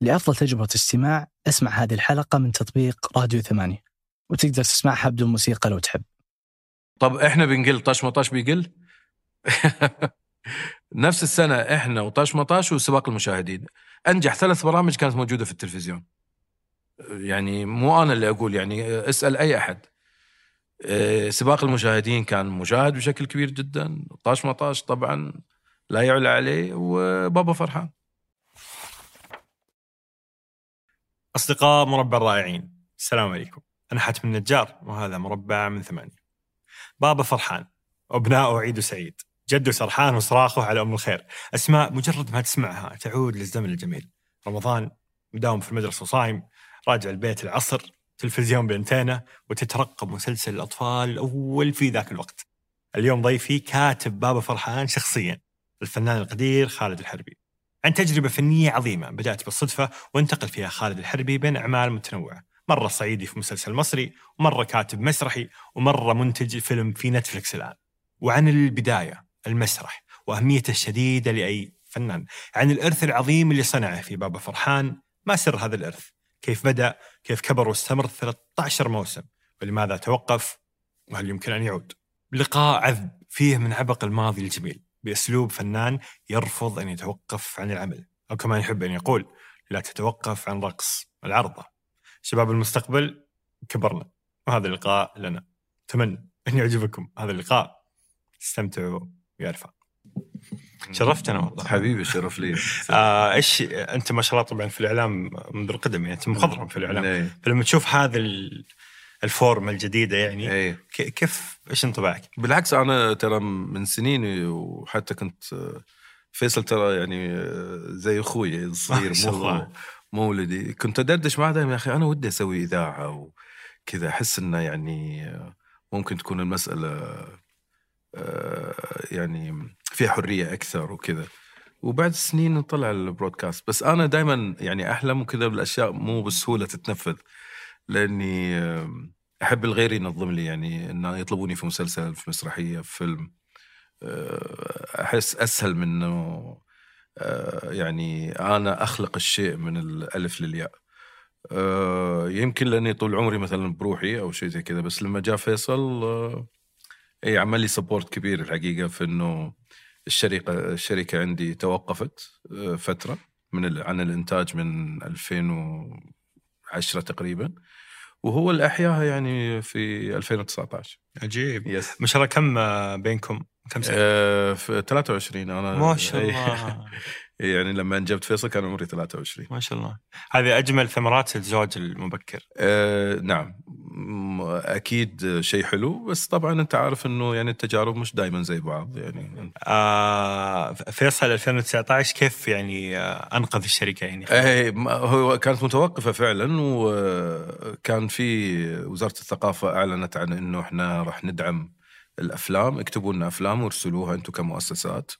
لأفضل تجربة استماع أسمع هذه الحلقة من تطبيق راديو ثمانية وتقدر تسمعها بدون موسيقى لو تحب. طب إحنا بنقل طش مطاش بيقل؟ نفس السنة إحنا وطش مطاش وسباق المشاهدين. أنجح ثلاث برامج كانت موجودة في التلفزيون. يعني مو أنا اللي أقول يعني أسأل أي أحد. إيه، سباق المشاهدين كان مشاهد بشكل كبير جدا. طاش مطاش طبعا لا يعلى عليه وبابا فرحان. أصدقاء مربع الرائعين السلام عليكم. أنا حاتم النجار وهذا مربع من ثمانية. بابا فرحان. أبناؤه عيد سعيد. جده سرحان وصراخه على أم الخير. أسماء مجرد ما تسمعها تعود للزمن الجميل. رمضان مداوم في المدرسة وصايم راجع البيت العصر تلفزيون بأنتينا وتترقب مسلسل الأطفال الأول في ذاك الوقت. اليوم ضيفي كاتب بابا فرحان شخصيا الفنان القدير خالد الحربي. عن تجربة فنية عظيمة بدأت بالصدفة وانتقل فيها خالد الحربي بين أعمال متنوعة مرة صعيدي في مسلسل مصري ومرة كاتب مسرحي ومرة منتج فيلم في نتفلكس الآن. وعن البداية المسرح وأهميته الشديدة لأي فنان. عن الإرث العظيم اللي صنعه في بابا فرحان ما سر هذا الإرث؟ كيف بدأ؟ كيف كبر واستمر 13 موسم؟ ولماذا توقف؟ وهل يمكن أن يعود؟ لقاء عذب فيه من عبق الماضي الجميل. بأسلوب فنان يرفض أن يتوقف عن العمل أو كما يحب أن يقول لا تتوقف عن رقص العرضة. شباب المستقبل كبرنا وهذا اللقاء لنا. أتمنى أن يعجبكم هذا اللقاء. استمتعوا يا رفاق. شرفتنا والله. حبيبي الشرف لي. آه إيش أنت ما شاء الله طبعا في الإعلام منذ القدم يعني أنت مخضرم في الإعلام. إيه. فلما تشوف هذا ال- الفورمة الجديدة يعني. ك- كيف إيش انطباعك؟ بالعكس أنا ترى من سنين وحتى كنت فيصل ترى يعني زي أخوي الصغير مو مو ولدي. كنت أدردش معه دائما يا أخي أنا ودي أسوي إذاعة وكذا. أحس إنه يعني ممكن تكون المسألة آه، يعني فيها حرية أكثر وكذا. وبعد سنين طلع البرودكاست. بس أنا دائما يعني أحلم وكذا بالأشياء مو بسهولة تتنفذ. لأني أحب الغير ينظم لي يعني انه يطلبوني في مسلسل في مسرحية في فيلم. آه، أحس أسهل من إنه آه، يعني أنا أخلق الشيء من الألف للياء. آه، يمكن لأني طول عمري مثلا بروحي أو شيء زي كذا بس لما جاء فيصل أي عمل لي سبورت كبير الحقيقة في إنه الشركة الشركة عندي توقفت فترة من عن الإنتاج من 2010 تقريبا وهو اللي احياها يعني في 2019 عجيب يس ما شاء الله كم بينكم؟ كم سنة؟ آه في 23 أنا ما شاء. الله يعني لما انجبت فيصل كان عمري 23 ما شاء الله. هذه أجمل ثمرات الزواج المبكر. آه نعم. أكيد شيء حلو بس طبعا أنت عارف إنه يعني التجارب مش دائما زي بعض يعني. آه فيصل 2019 كيف يعني آه أنقذ الشركة يعني؟ إيه ما- هو كانت متوقفة فعلا وكان في وزارة الثقافة أعلنت عن إنه إحنا راح ندعم الأفلام اكتبوا لنا أفلام وارسلوها أنتم كمؤسسات.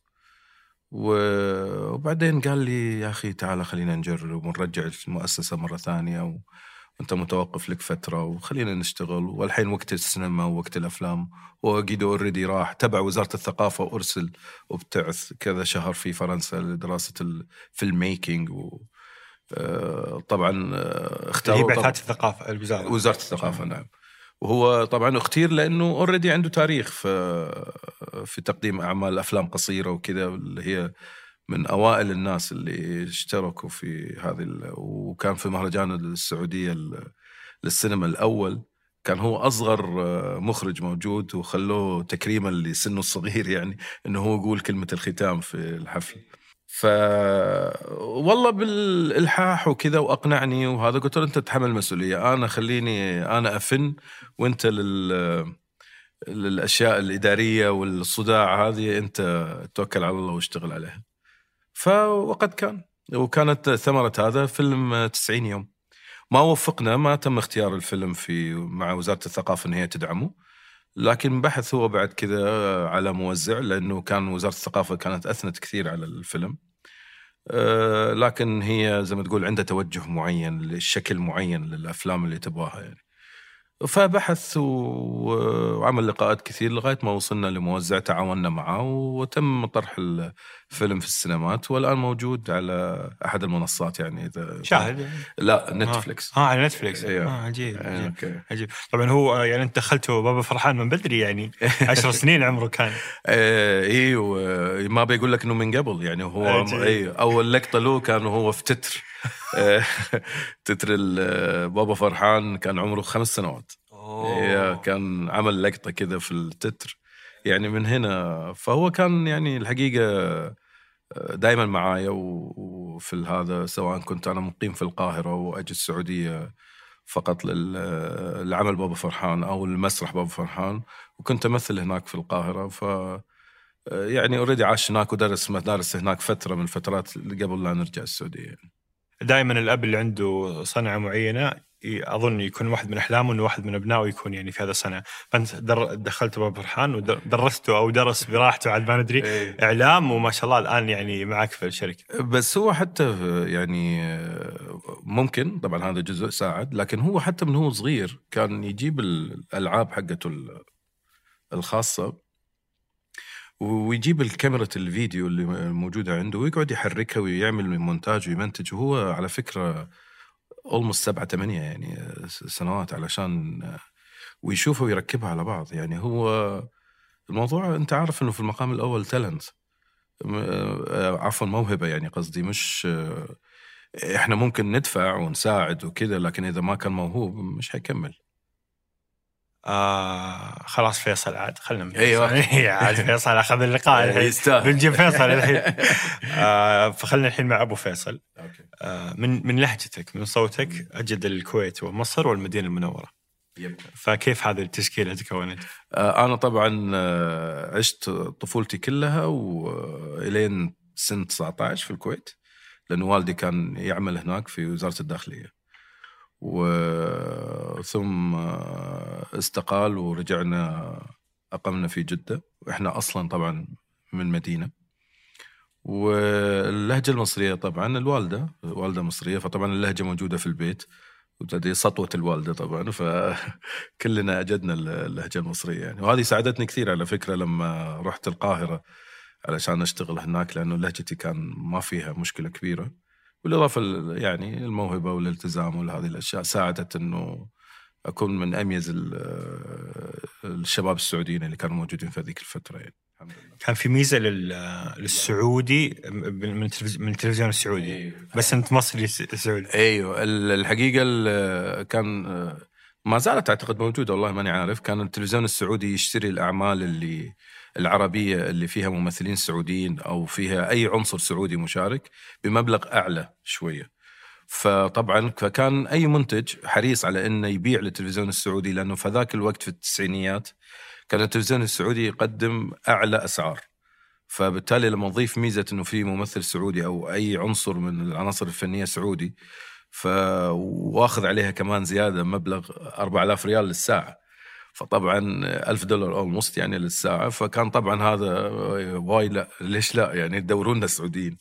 وبعدين قال لي يا أخي تعال خلينا نجرب ونرجع المؤسسة مرة ثانية و... وأنت متوقف لك فترة وخلينا نشتغل. والحين وقت السينما ووقت الأفلام. واجيدو already راح. تبع وزارة الثقافة وارسل وابتعث كذا شهر في فرنسا لدراسة ال film making و. آه، طبعا آه، هي اختاروا طبعاً- بعثات الثقافة الوزارة. وزارة الثقافة نعم. وهو طبعا اختير لأنه اوريدي عنده تاريخ في في تقديم أعمال أفلام قصيرة وكذا اللي هي من أوائل الناس اللي اشتركوا في هذه وكان في مهرجان السعودية ال- للسينما الأول. كان هو أصغر آه، مخرج موجود وخلوه تكريما لسنه الصغير يعني إنه هو يقول كلمة الختام في الحفل. ف والله بالإلحاح وكذا وأقنعني وهذا قلت له أنت تتحمل المسؤوليه أنا خليني أنا أفن وأنت لل للأشياء الإدارية والصداع هذه أنت توكل على الله واشتغل عليها. ف وقد كان وكانت ثمرة هذا فيلم 90 يوم. ما وفقنا ما تم اختيار الفيلم في مع وزارة الثقافة إن هي تدعمه لكن بحث هو بعد كذا على موزع لأنه كان وزارة الثقافة كانت أثنت كثير على الفيلم. أه، لكن هي زي ما تقول عندها توجه معين لشكل معين للأفلام اللي تبغاها يعني. فبحث وعمل لقاءات كثير لغاية ما وصلنا لموزع تعاوننا معه وتم طرح الفيلم في السينمات والآن موجود على أحد المنصات يعني اذا شاهد؟ لا نتفلكس آه على نتفلكس أيوه. آه عجيب آه، عجيب okay. عجيب. طبعا هو آه، يعني أنت دخلته بابا فرحان من بدري يعني. عشر سنين عمره كان. آه، اي وما بيقول لك إنه من قبل يعني هو. اي أول لقطة له كان هو في تتر. آه، تتر بابا فرحان كان عمره خمس سنوات. إيه، كان عمل لقطة كذا في التتر. يعني من هنا فهو كان يعني الحقيقة دائما معايا وفي هذا سواء كنت أنا مقيم في القاهرة وأجي السعودية فقط لل- لعمل بابا فرحان أو المسرح بابا فرحان وكنت أمثل هناك في القاهرة. ف يعني اوريدي عاش هناك ودرس مدارس هناك فترة من الفترات قبل لا نرجع السعودية. دائما الأب اللي عنده صنعة معينة أظن يكون واحد من أحلامه إنه واحد من أبنائه يكون يعني في هذا الصنعه، فأنت در- دخلت بابا فرحان ودرسته أو درس براحته عاد ما ندري. إعلام وما شاء الله الآن يعني معك في الشركة. بس هو حتى يعني ممكن طبعا هذا جزء ساعد لكن هو حتى من هو صغير كان يجيب الألعاب حقته ال- الخاصة ويجيب الكاميرا الفيديو اللي موجودة عنده ويقعد يحركها ويعمل مونتاج ويمنتج. وهو على فكرة اولموست سبعة ثمانية يعني سنوات علشان ويشوفها ويركبها على بعض. يعني هو الموضوع أنت عارف إنه في المقام الأول تالنت عفوا موهبة يعني قصدي مش آه، إحنا ممكن ندفع ونساعد وكذا لكن إذا ما كان موهوب مش حيكمل. آه خلاص فيصل عاد أيوة. فيصل. إيه، عاد فيصل أخذ اللقاء الحين. بنجيب فيصل الحين. آه فخلنا الحين مع أبو فيصل. آه من من لهجتك من صوتك أجد الكويت ومصر والمدينة المنورة. فكيف هذه التشكيلة تكونت؟ آه، أنا طبعا عشت طفولتي كلها وإلين سن 19 في الكويت لأن والدي كان يعمل هناك في وزارة الداخلية. وثم استقال ورجعنا أقمنا في جدة. وإحنا أصلا طبعا من مدينة. واللهجة المصرية طبعا الوالدة والدة مصرية فطبعا اللهجة موجودة في البيت. وتدري سطوة الوالدة طبعا فكلنا أجدنا اللهجة المصرية يعني. وهذه ساعدتني كثير على فكرة لما رحت القاهرة علشان أشتغل هناك لأنه لهجتي كان ما فيها مشكلة كبيرة. بالإضافة ل- يعني الموهبة والالتزام وهذه الأشياء ساعدت أنه أكون من أميز ال- الشباب السعوديين اللي كانوا موجودين في هذيك الفترة يعني. الحمد لله. كان في ميزة لل- للسعودي من التلفز- من التلفزيون السعودي. بس أنت مصري سعودي. إيوه. ال- الحقيقة ال- كان ما زالت أعتقد موجودة والله ماني عارف. كان التلفزيون السعودي يشتري الأعمال اللي العربية اللي فيها ممثلين سعوديين أو فيها أي عنصر سعودي مشارك بمبلغ أعلى شوية. فطبعا فكان أي منتج حريص على إنه يبيع للتلفزيون السعودي لأنه في ذاك الوقت في التسعينيات كان التلفزيون السعودي يقدم أعلى أسعار. فبالتالي لما نضيف ميزة إنه في ممثل سعودي أو أي عنصر من العناصر الفنية سعودي ف واخذ عليها كمان زيادة مبلغ 4000 ريال للساعة. فطبعا 1000 دولار almost يعني للساعة فكان طبعا هذا why لا ليش لا؟ يعني يدورونا السعوديين.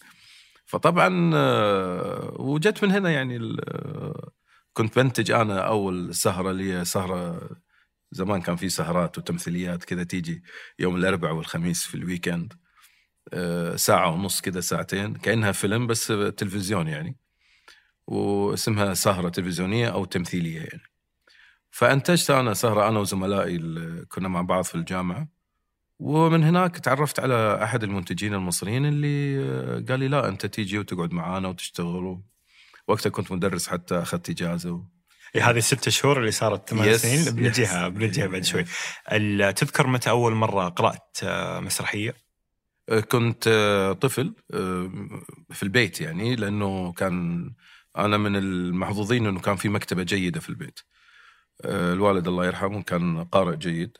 فطبعا آه، وجت من هنا يعني آه، كنت بنتج أنا أول سهرة لي سهرة زمان كان في سهرات وتمثيليات كذا تيجي يوم الأربعاء والخميس في الويكند آه، ساعة ونص كذا ساعتين كأنها فيلم بس تلفزيون يعني واسمها سهرة تلفزيونية أو تمثيلية يعني. فأنتجت أنا سهرة أنا وزملائي اللي كنا مع بعض في الجامعة ومن هناك تعرفت على أحد المنتجين المصريين اللي آه، قال لي لا أنت تيجي وتقعد معانا وتشتغل وقتها كنت مدرس حتى أخذت إجازة و... إيه، هذه الست شهور اللي صارت ثمان Yes, سنين بنجيها. بنجيها بعد شوي تذكر متى أول مرة قرأت آه، مسرحية؟ كنت آه، طفل آه، في البيت يعني لأنه كان أنا من المحظوظين إنه كان في مكتبة جيدة في البيت. آه، الوالد الله يرحمه كان قارئ جيد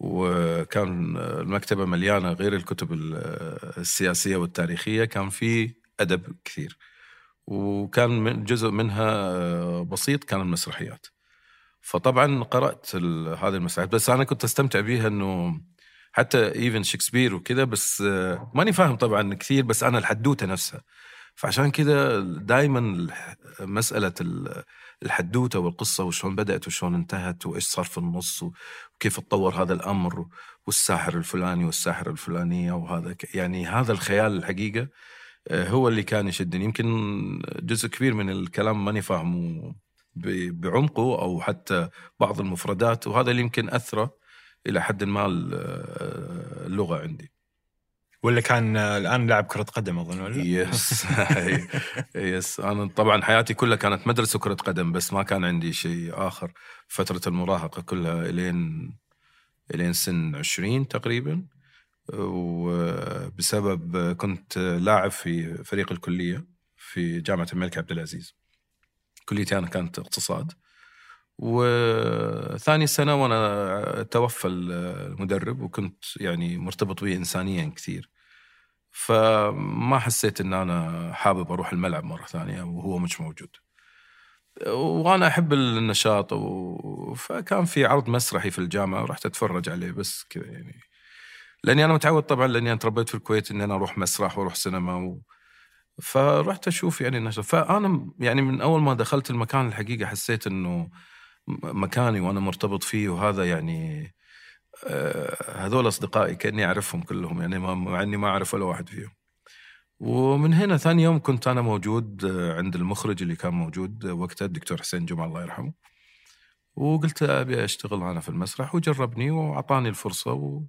وكان آه، المكتبة مليانة غير الكتب ال- آه، السياسية والتاريخية كان في أدب كثير. وكان جزء منها بسيط كان المسرحيات. فطبعا قرأت هذه المسرحيات بس أنا كنت أستمتع بها إنه حتى ايفن شكسبير وكذا بس ماني فاهم طبعا كثير بس أنا الحدوتة نفسها فعشان كده دائما مسألة ال- الحدوتة والقصة وشلون بدأت وشلون انتهت وإيش صار في النص وكيف تطور هذا الأمر والساحر الفلاني والساحره الفلانية وهذا يعني هذا الخيال الحقيقة آه، هو اللي كان يشدني. يمكن جزء كبير من الكلام ماني فاهمه بعمقه أو حتى بعض المفردات وهذا اللي يمكن أثره إلى حد ما آه، اللغة عندي. ولا كان آه، الآن لاعب كرة قدم أظن ولا؟ يس يس أنا طبعا حياتي كلها كانت مدرسة كرة قدم بس ما كان عندي شيء آخر. فترة المراهقة كلها إلين إلين سن 20 تقريبا. وبسبب كنت لاعب في فريق الكلية في جامعة الملك عبد العزيز. كليتي أنا كانت اقتصاد. وثاني سنة وأنا توفى المدرب وكنت يعني مرتبط به انسانيا كثير. فما حسيت إن أنا حابب أروح الملعب مرة ثانية وهو مش موجود. وأنا أحب النشاط و... فكان في عرض مسرحي في الجامعة رحت أتفرج عليه بس كذا يعني. لأني أنا متعود طبعا لأني أنا تربيت في الكويت إني أنا أروح مسرح وأروح سينما و... فرحت أشوف يعني النشاط. فأنا يعني من أول ما دخلت المكان الحقيقة حسيت إنه مكاني وأنا مرتبط فيه وهذا يعني آه، هذول أصدقائي كأني أعرفهم كلهم يعني مع إني ما أعرف ولا واحد فيهم. ومن هنا ثاني يوم كنت أنا موجود آه، عند المخرج اللي كان موجود وقتها الدكتور حسين جمعه الله يرحمه. وقلت أبي أشتغل أنا في المسرح وجربني وأعطاني الفرصة و...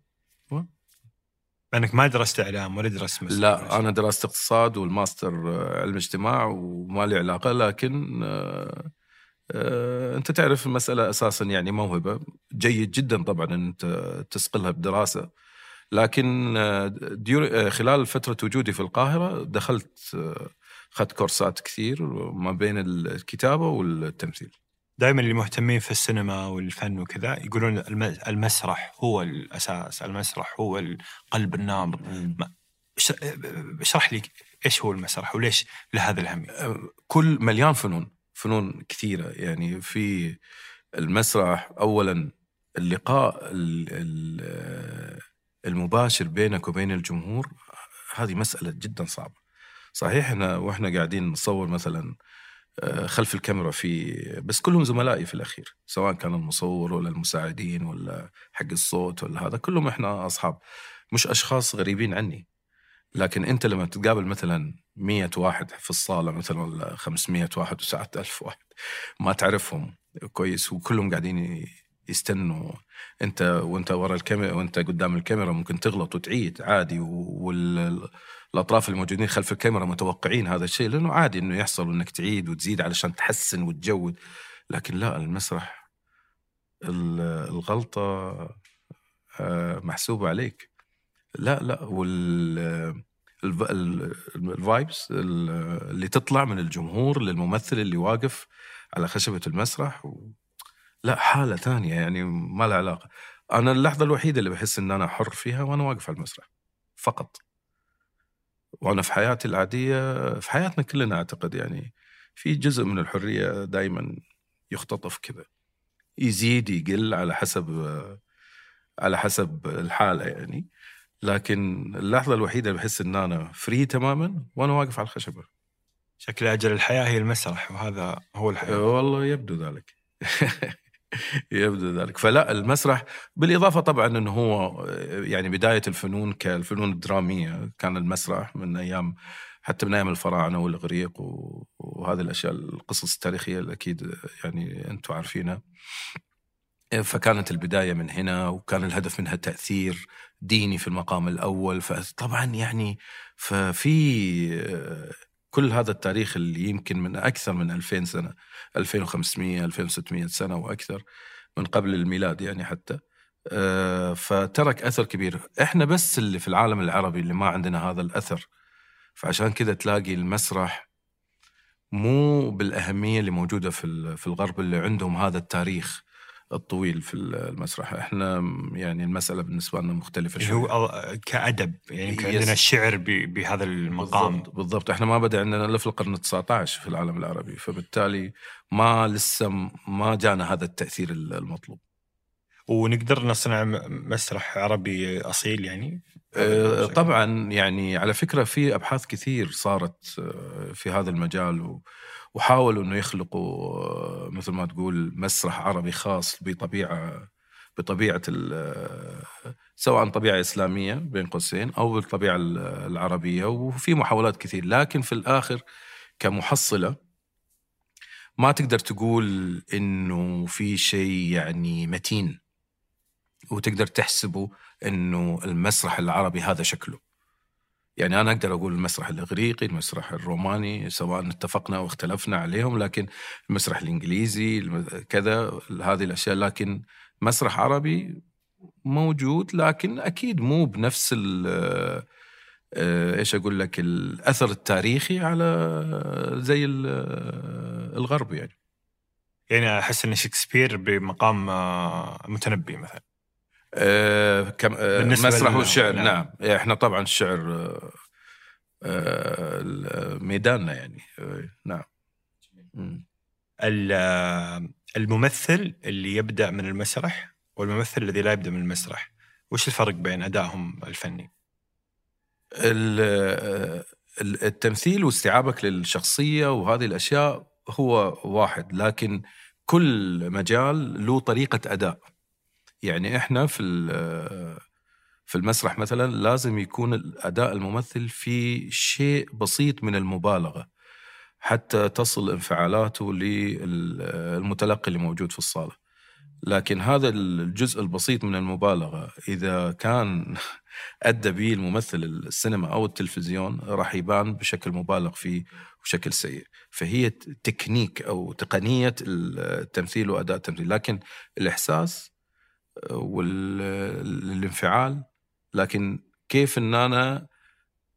انك ما درست إعلام ولا درست مسرح؟ لا أنا درست اقتصاد والماستر آه، علم اجتماع وما لي علاقة لكن أنت تعرف المساله أساسا يعني موهبة جيد جدا طبعا إن أنت تسقلها بدراسة. لكن آه، آه، خلال فترة وجودي في القاهرة دخلت آه، أخذت كورسات كثير ما بين الكتابة والتمثيل. دائما اللي مهتمين في السينما والفن وكذا يقولون الم- المسرح هو الأساس، المسرح هو قلب النابض، اش- اشرح لي إيش هو المسرح وليش له هذا الأهمية؟ كل مليان فنون. فنون كثيرة. يعني في المسرح أولا اللقاء ال- ال- المباشر بينك وبين الجمهور هذه مسألة جدا صعبة. صحيح إحنا وإحنا قاعدين نصور مثلا آه، خلف الكاميرا في بس كلهم زملائي في الأخير سواء كان المصور ولا المساعدين ولا حق الصوت ولا هذا كلهم إحنا أصحاب. مش أشخاص غريبين عني. لكن أنت لما تقابل مثلا مية واحد في الصالة مثلا ولا 500 واحد وساعات ألف واحد. ما تعرفهم كويس وكلهم قاعدين يستنوا. أنت وأنت ورا الكاميرا وأنت قدام الكاميرا ممكن تغلط وتعيد عادي والأطراف الموجودين خلف الكاميرا متوقعين هذا الشيء لأنه عادي إنه يحصل إنك تعيد وتزيد علشان تحسن وتجود. لكن لا المسرح ال- الغلطة آه، محسوبة عليك. لا لا وال الفايبس اللي تطلع من الجمهور للممثل اللي واقف على خشبة المسرح و... لا حالة ثانية يعني ما لها علاقة. أنا اللحظة الوحيدة اللي بحس إن أنا حر فيها وأنا واقف على المسرح فقط. وأنا في حياتي العادية في حياتنا كلنا أعتقد يعني في جزء من الحرية دائما يختطف كذا. يزيد يقل على حسب على حسب الحالة يعني. لكن اللحظة الوحيدة اللي بحس إن أنا فري تماما وأنا واقف على الخشبة. شكل أجل الحياة هي المسرح وهذا هو الحياة. والله يبدو ذلك. يبدو ذلك. فلا المسرح بالإضافة طبعا أنه هو يعني بداية الفنون كالفنون الدرامية. كان المسرح من أيام حتى من أيام الفراعنة والإغريق وهذه الأشياء القصص التاريخية اللي أكيد يعني أنتم عارفينها. فكانت البداية من هنا وكان الهدف منها تأثير ديني في المقام الأول. فطبعا يعني ففي كل هذا التاريخ اللي يمكن من أكثر من 2000 سنة 2500 2600 سنة وأكثر من قبل الميلاد يعني حتى آه، فترك أثر كبير. إحنا بس اللي في العالم العربي اللي ما عندنا هذا الأثر. فعشان كذا تلاقي المسرح مو بالأهمية اللي موجودة في في الغرب اللي عندهم هذا التاريخ. الطويل في المسرح. إحنا يعني المسألة بالنسبة لنا مختلفة اللي شوي. هو كأدب يعني يمكن. عندنا الشعر بهذا المقام. بالضبط, بالضبط. إحنا ما بدا عندنا إلا في القرن 19 في العالم العربي. فبالتالي ما لسه ما جانا هذا التأثير المطلوب. ونقدر نصنع مسرح عربي أصيل يعني؟ آه، طبعا يعني على فكرة في أبحاث كثير صارت آه، في هذا المجال و- وحاولوا إنه يخلقوا آه، مثل ما تقول مسرح عربي خاص بطبيعة بطبيعة آه، سواء طبيعة إسلامية بين قوسين أو بالطبيعة ال- العربية وفي محاولات كثير. لكن في الآخر كمحصلة ما تقدر تقول إنه في شيء يعني متين وتقدر تحسبه إنه المسرح العربي هذا شكله. يعني أنا أقدر أقول المسرح الإغريقي المسرح الروماني سواء اتفقنا أو اختلفنا عليهم لكن المسرح الإنجليزي كذا هذه الأشياء. لكن مسرح عربي موجود لكن أكيد مو بنفس ال آه، إيش أقول لك الأثر التاريخي على زي ال- الغرب يعني. يعني أحس إن شكسبير بمقام آه، متنبي مثلا. آه، كم آه، مسرح والشعر نعم. نعم. نعم إحنا طبعا الشعر آه، ميداننا يعني آه، نعم مم. ال- الممثل اللي يبدأ من المسرح والممثل الذي لا يبدأ من المسرح وش الفرق بين أدائهم الفني؟ ال- ال- التمثيل واستيعابك للشخصية وهذه الأشياء هو واحد لكن كل مجال له طريقة أداء يعني إحنا في في المسرح مثلا لازم يكون الأداء الممثل في شيء بسيط من المبالغة حتى تصل انفعالاته للمتلقي اللي موجود في الصالة. لكن هذا الجزء البسيط من المبالغة إذا كان أدى به الممثل السينما أو التلفزيون راح يبان بشكل مبالغ فيه وشكل سيء. فهي تكنيك أو تقنية التمثيل وأداء التمثيل. لكن الإحساس والانفعال لكن كيف إن أنا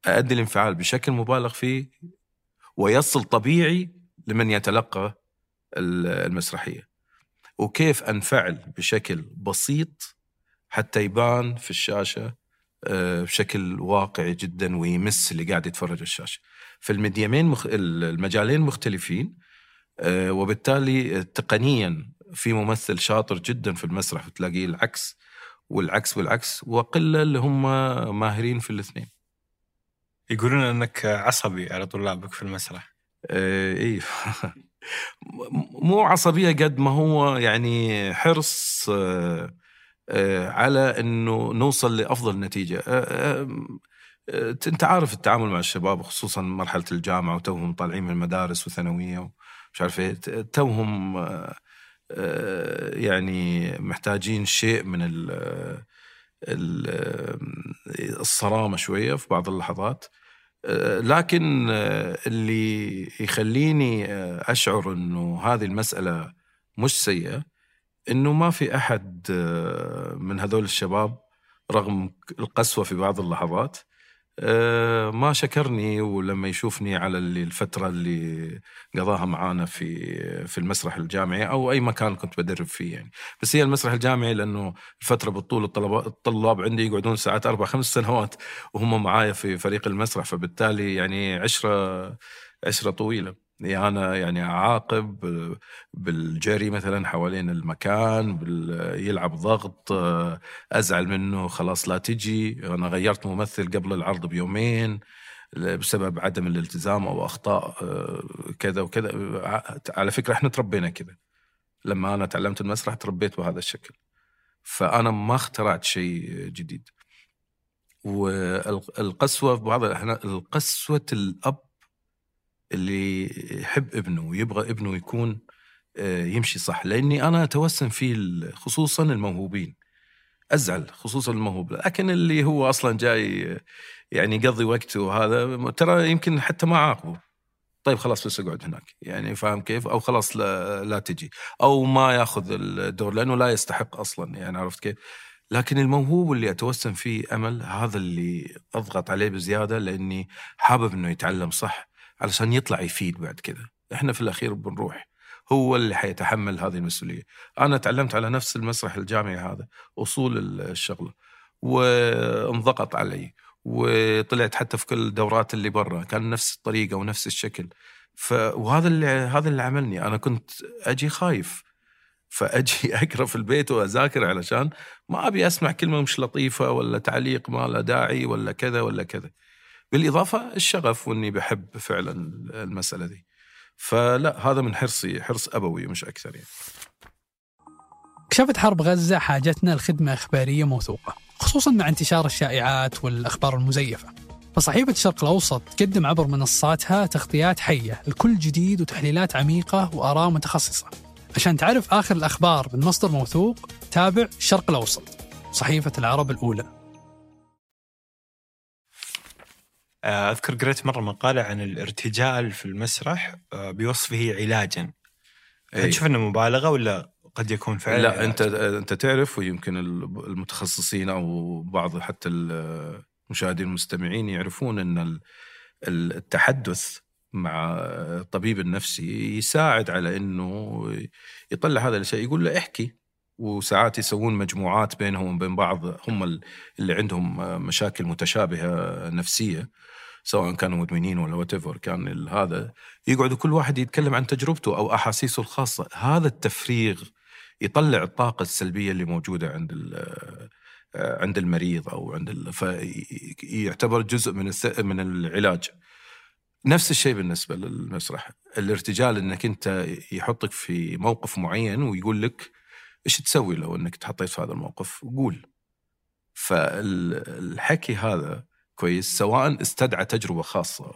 اادي الانفعال بشكل مبالغ فيه ويصل طبيعي لمن يتلقى المسرحية وكيف أنفعل بشكل بسيط حتى يبان في الشاشة آه، بشكل واقعي جدا ويمس اللي قاعد يتفرج على الشاشة. فالمديمين. المجالين مختلفين آه، وبالتالي تقنيا في ممثل شاطر جدا في المسرح وتلاقيه العكس والعكس بالعكس وقلة اللي هم ماهرين في الاثنين. يقولون إنك عصبي على طلابك في المسرح. إيه مو عصبية قد ما هو يعني حرص آه، آه، على إنه نوصل لأفضل نتيجة. آه، أنت عارف التعامل مع الشباب خصوصا مرحلة الجامعة وتوهم طالعين من المدارس وثانوية ومش عارف إيه توهم يعني محتاجين شيء من ال ال- الصرامة شوية في بعض اللحظات. آه، لكن آه، اللي يخليني آه، أشعر إنه هذه المسألة مش سيئة إنه ما في أحد آه، من هذول الشباب رغم القسوة في بعض اللحظات آه، ما شكرني ولما يشوفني على اللي الفترة اللي قضاها معانا في في المسرح الجامعي أو أي مكان كنت بدرب فيه يعني. بس هي المسرح الجامعي لأنه الفترة بالطول الطلباء الطلاب عندي يقعدون ساعات أربع خمس سنوات وهم معايا في فريق المسرح فبالتالي يعني عشرة عشرة طويلة. أنا يعني أعاقب بالجري مثلا حوالين المكان يلعب ضغط أزعل منه خلاص لا تجي. أنا غيرت ممثل قبل العرض بيومين بسبب عدم الالتزام أو أخطاء كذا وكذا. على فكرة إحنا تربينا كذا. لما أنا تعلمت المسرح تربيت بهذا الشكل. فأنا ما اخترعت شيء جديد. والقسوة في بعض الاحيان القسوة الأب اللي يحب ابنه ويبغى ابنه يكون آه، يمشي صح. لأني أنا أتوسم فيه خصوصا الموهوبين. أزعل خصوصا الموهوب. لكن اللي هو أصلا جاي يعني يقضي وقته وهذا ترى يمكن حتى ما عاقبه طيب خلاص بس أقعد هناك. يعني فاهم كيف؟ أو خلاص لا, لا تجي. أو ما يأخذ الدور لأنه لا يستحق أصلا. يعني عرفت كيف؟ لكن الموهوب اللي أتوسم فيه أمل هذا اللي أضغط عليه بزيادة لأني حابب إنه يتعلم صح. علشان يطلع يفيد بعد كذا إحنا في الأخير بنروح. هو اللي حيتحمل هذه المسؤولية. أنا تعلمت على نفس المسرح الجامعي هذا أصول الشغلة. وانضغط علي. وطلعت حتى في كل الدورات اللي برا. كان نفس الطريقة ونفس الشكل. ف وهذا اللي هذا اللي عملني. أنا كنت أجي خايف. فأجي أقرأ في البيت وأذاكر علشان ما أبي أسمع كلمة مش لطيفة ولا تعليق ما له داعي ولا كذا ولا كذا. بالإضافة الشغف وإني بحب فعلا المسألة دي. فلا هذا من حرصي حرص أبوي مش أكثر يعني. كشفت حرب غزة حاجتنا لخدمة إخبارية موثوقة خصوصا مع انتشار الشائعات والأخبار المزيفة فصحيفة الشرق الأوسط تقدم عبر منصاتها تغطيات حية لكل جديد وتحليلات عميقة وآراء متخصصة عشان تعرف آخر الأخبار من مصدر موثوق تابع الشرق الأوسط صحيفة العرب الأولى آه، أذكر قرأت مرة مقالة عن الارتجال في المسرح آه، بوصفه علاجا أي. تشوف أنه مبالغة ولا قد يكون فعلا لا علاج؟ أنت أنت تعرف ويمكن المتخصصين أو بعض حتى المشاهدين المستمعين يعرفون إن ال- التحدث مع الطبيب النفسي يساعد على إنه يطلع هذا الشيء يقول له احكي وساعات يسوون مجموعات بينهم وبين بعض هم ال- اللي عندهم مشاكل متشابهة نفسية سواء كانوا مدمنين ولا وات كان هذا يقعدوا كل واحد يتكلم عن تجربته أو أحاسيسه الخاصة. هذا التفريغ يطلع الطاقة السلبية اللي موجودة عند ال- عند المريض أو عند ال... فيعتبر جزء من الث... من العلاج. نفس الشيء بالنسبة للمسرح. الارتجال إنك أنت يحطك في موقف معين ويقول لك إيش تسوي لو إنك تحطيت في هذا الموقف؟ قول. فالحكي هذا كويس سواء استدعى تجربة خاصة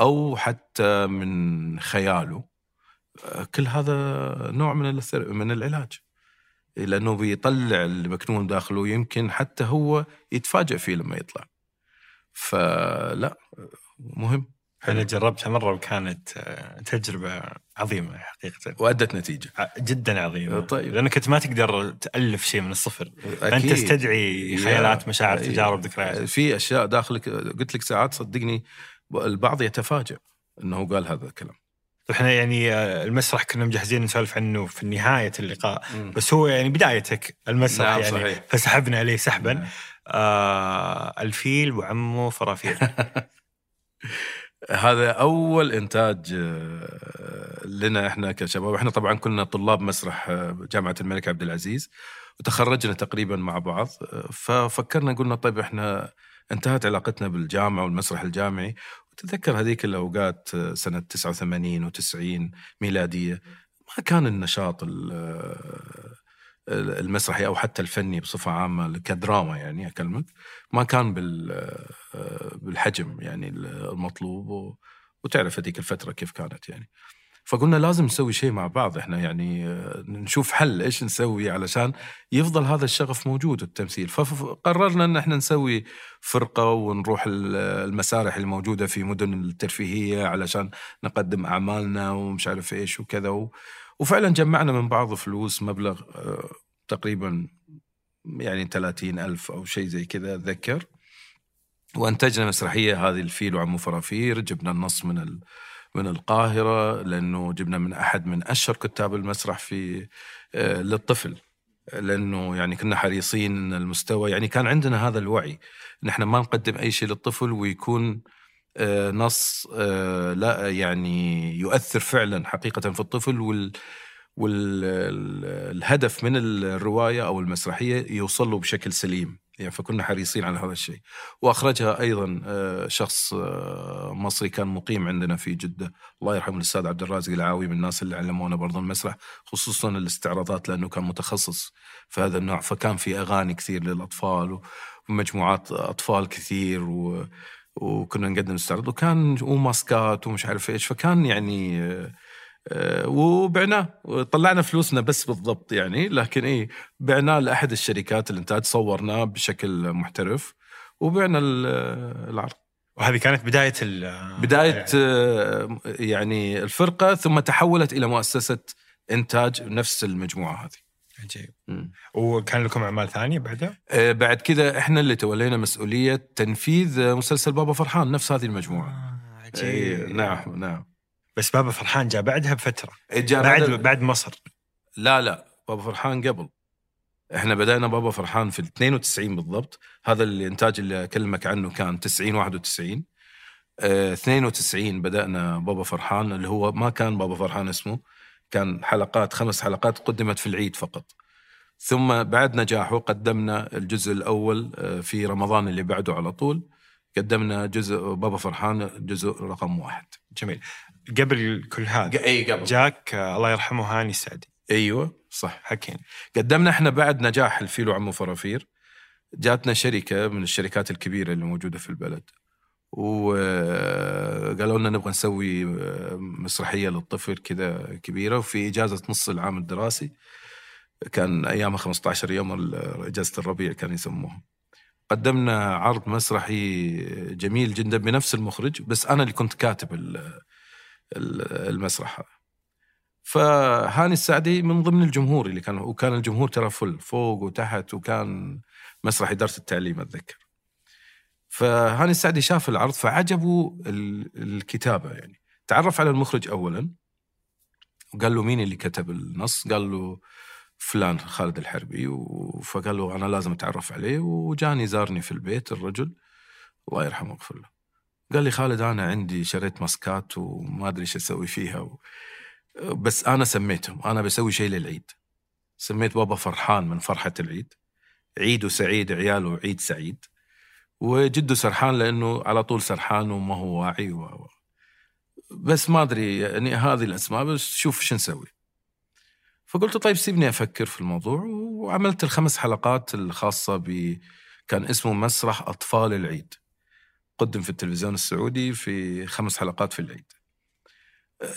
أو حتى من خياله كل هذا نوع من. من العلاج لأنه بيطلع المكنون داخله يمكن حتى هو يتفاجئ فيه لما يطلع فلا مهم أنا جربتها مرة وكانت آه، تجربة عظيمة حقيقة. وأدت نتيجة. جدا عظيمة. طيب. لأنك أنت ما تقدر تألف شيء من الصفر. أكيد. تستدعي يا- خيالات مشاعر أي- تجارب ذكريات. في أشياء داخلك قلت لك ساعات صدقني البعض يتفاجئ إنه قال هذا الكلام. إحنا يعني آه، المسرح كنا مجهزين نسولف عنه في نهاية اللقاء. بس هو يعني بدايتك المسرح نعم، يعني صحيح. فسحبنا عليه سحبا. نعم. آه الفيل وعمه فرافير. هذا أول إنتاج آه، لنا إحنا كشباب. إحنا طبعا كنا طلاب مسرح آه، جامعة الملك عبد العزيز وتخرجنا تقريبا مع بعض. آه، ففكرنا قلنا طيب إحنا انتهت علاقتنا بالجامعة والمسرح الجامعي. وتذكر هذيك الأوقات سنة 89 و90 ميلادية ما كان النشاط ال- المسرحي أو حتى الفني بصفة عامة كدراما يعني أكلمك ما كان بال آه، بالحجم يعني المطلوب وتعرف هذيك الفترة كيف كانت يعني فقلنا لازم نسوي شيء مع بعض إحنا يعني آه، نشوف حل إيش نسوي علشان يفضل هذا الشغف موجود التمثيل فقررنا إن إحنا نسوي فرقة ونروح ال- المسارح الموجودة في مدن الترفيهية علشان نقدم أعمالنا ومش عارف إيش وكذا. وفعلا جمعنا من بعض فلوس مبلغ آه، تقريبا يعني 30 ألف أو شيء زي كذا أتذكر. وأنتجنا مسرحية هذه الفيل وعمو فرافير جبنا النص من ال... من القاهرة لأنه جبنا من أحد من أشهر كتاب المسرح في آه، للطفل. لأنه يعني كنا حريصين أن المستوى يعني كان عندنا هذا الوعي. أن إحنا ما نقدم أي شيء للطفل ويكون نص آه، لا يعني يؤثر فعلا حقيقة في الطفل وال والهدف من الرواية أو المسرحية يوصل له بشكل سليم. يعني فكنا حريصين على هذا الشيء. وأخرجها أيضا آه، شخص آه، مصري كان مقيم عندنا في جدة. الله يرحمه الأستاذ عبد الرازق العاوي من الناس اللي علمونا برضه المسرح خصوصا الاستعراضات لأنه كان متخصص في هذا النوع. فكان في أغاني كثير للأطفال ومجموعات أطفال كثير و وكنا نقدم استعراض وكان وماسكات ومش عارف إيش فكان يعني آه، آه، وبعناه طلعنا فلوسنا بس بالضبط يعني لكن إيه بعناه لأحد الشركات الانتاج صورناه بشكل محترف وبعنا ال- العرض. وهذه كانت بداية آه، يعني الفرقة ثم تحولت إلى مؤسسة إنتاج نفس المجموعة هذه. عجيب. وكان لكم أعمال ثانية بعدها؟ آه، بعد كذا إحنا اللي تولينا مسؤولية تنفيذ آه، مسلسل بابا فرحان نفس هذه المجموعة. آه، إيه، عجيب. نعم نعم. بس بابا فرحان جاء بعدها بفترة. جاء بعد بعد بعد مصر. لا لا بابا فرحان قبل. إحنا بدأنا بابا فرحان في 92 بالضبط. هذا الإنتاج اللي أكلمك عنه كان 90 91 آه 92 بدأنا بابا فرحان اللي هو ما كان بابا فرحان اسمه. كان حلقات خمس حلقات قدمت في العيد فقط. ثم بعد نجاحه قدمنا الجزء الأول آه، في رمضان اللي بعده على طول. قدمنا جزء بابا فرحان جزء رقم واحد. جميل. قبل كل هذا إي قبل. جاك آه، الله يرحمه هاني السعدي أيوه صح. حكينا قدمنا إحنا بعد نجاح الفيل وعمو فرافير. جاتنا شركة من الشركات الكبيرة اللي موجودة في البلد. وقالوا لنا نبغى نسوي مسرحية للطفل كذا كبيرة وفي إجازة نص العام الدراسي. كان ايامها 15 يوم إجازة الربيع كانوا يسموها. قدمنا عرض مسرحي جميل جدا بنفس المخرج بس أنا اللي كنت كاتب ال- ال- المسرح فهاني السعدي من ضمن الجمهور اللي كان وكان الجمهور ترى فل فوق وتحت وكان مسرح إدارة التعليم أتذكر. فهاني السعدي شاف العرض فعجبه ال- الكتابة يعني. تعرف على المخرج اولا؟ وقال له مين اللي كتب النص؟ قال له فلان خالد الحربي فقال له أنا لازم أتعرف عليه. وجاني زارني في البيت الرجل الله يرحمه ويغفر له. قال لي خالد أنا عندي شريت ماسكات وما أدري إيش أسوي فيها و... بس أنا سميتهم. أنا بسوي شيء للعيد. سميت بابا فرحان من فرحة العيد. عيد سعيد عياله عيد سعيد. وجده سرحان لأنه على طول سرحان وما هو واعي و... بس ما أدري يعني هذه الاسماء بس شوف شو نسوي. فقلت طيب سيبني أفكر في الموضوع وعملت الخمس حلقات الخاصة ب كان اسمه مسرح أطفال العيد. قدم في التلفزيون السعودي في خمس حلقات في العيد.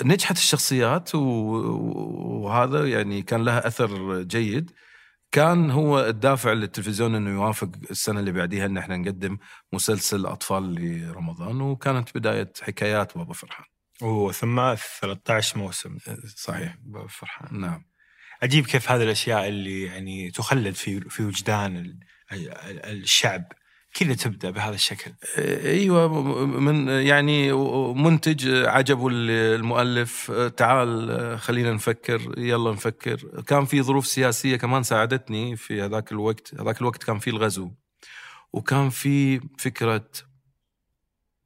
نجحت الشخصيات وهذا يعني كان لها أثر جيد. كان هو الدافع للتلفزيون إنه يوافق السنة اللي بعديها إن إحنا نقدم مسلسل أطفال لرمضان وكانت بداية حكايات بابا فرحان. وثم 13 موسم. صحيح. بابا فرحان. نعم. عجيب كيف هذه الأشياء اللي يعني تخلد في في وجدان ال- ال- الشعب. كذا تبدأ بهذا الشكل. أيوه من يعني منتج عجبه المؤلف. تعال خلينا نفكر يلا نفكر. كان في ظروف سياسية كمان ساعدتني في هذاك الوقت. هذاك الوقت كان في الغزو. وكان في فكرة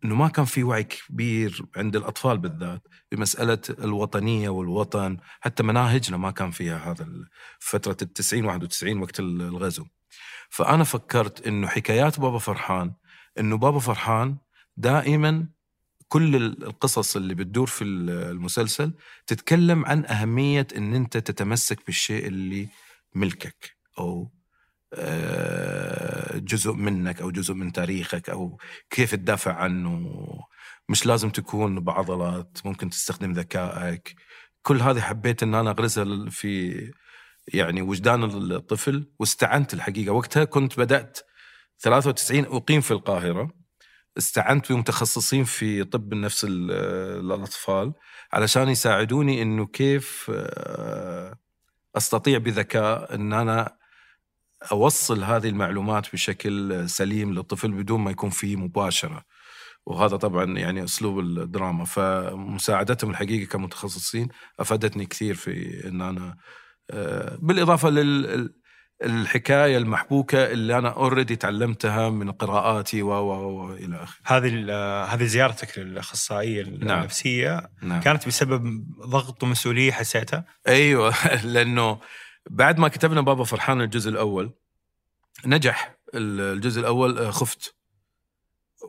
إنه ما كان في وعي كبير عند الأطفال بالذات بمسألة الوطنية والوطن. حتى مناهجنا ما كان فيها هذا فترة التسعين 91 وقت الغزو. فأنا فكرت إنه حكايات بابا فرحان إنه بابا فرحان دائما كل القصص اللي بتدور في المسلسل تتكلم عن أهمية إن أنت تتمسك بالشيء اللي ملكك أو آه، جزء منك أو جزء من تاريخك أو كيف تدافع عنه. مش لازم تكون بعضلات ممكن تستخدم ذكائك. كل هذه حبيت إن أنا اغرسها في يعني وجدان الطفل واستعنت الحقيقة. وقتها كنت بدأت 93 أقيم في القاهرة. استعنت بمتخصصين في طب النفس ال- الأطفال علشان يساعدوني إنه كيف آه، أستطيع بذكاء إن أنا أوصل هذه المعلومات بشكل سليم للطفل بدون ما يكون في مباشرة. وهذا طبعا يعني أسلوب الدراما. فمساعدتهم الحقيقة كمتخصصين أفادتني كثير في إن أنا بالإضافة للحكايه المحبوكة اللي أنا اوريدي تعلمتها من قراءاتي و و و إلى آخره. هذه هذه زيارتك للأخصائية نعم. النفسية نعم. كانت بسبب ضغط ومسؤولية حسيتها أيوه لأنه بعد ما كتبنا بابا فرحان الجزء الأول نجح الجزء الأول آه، خفت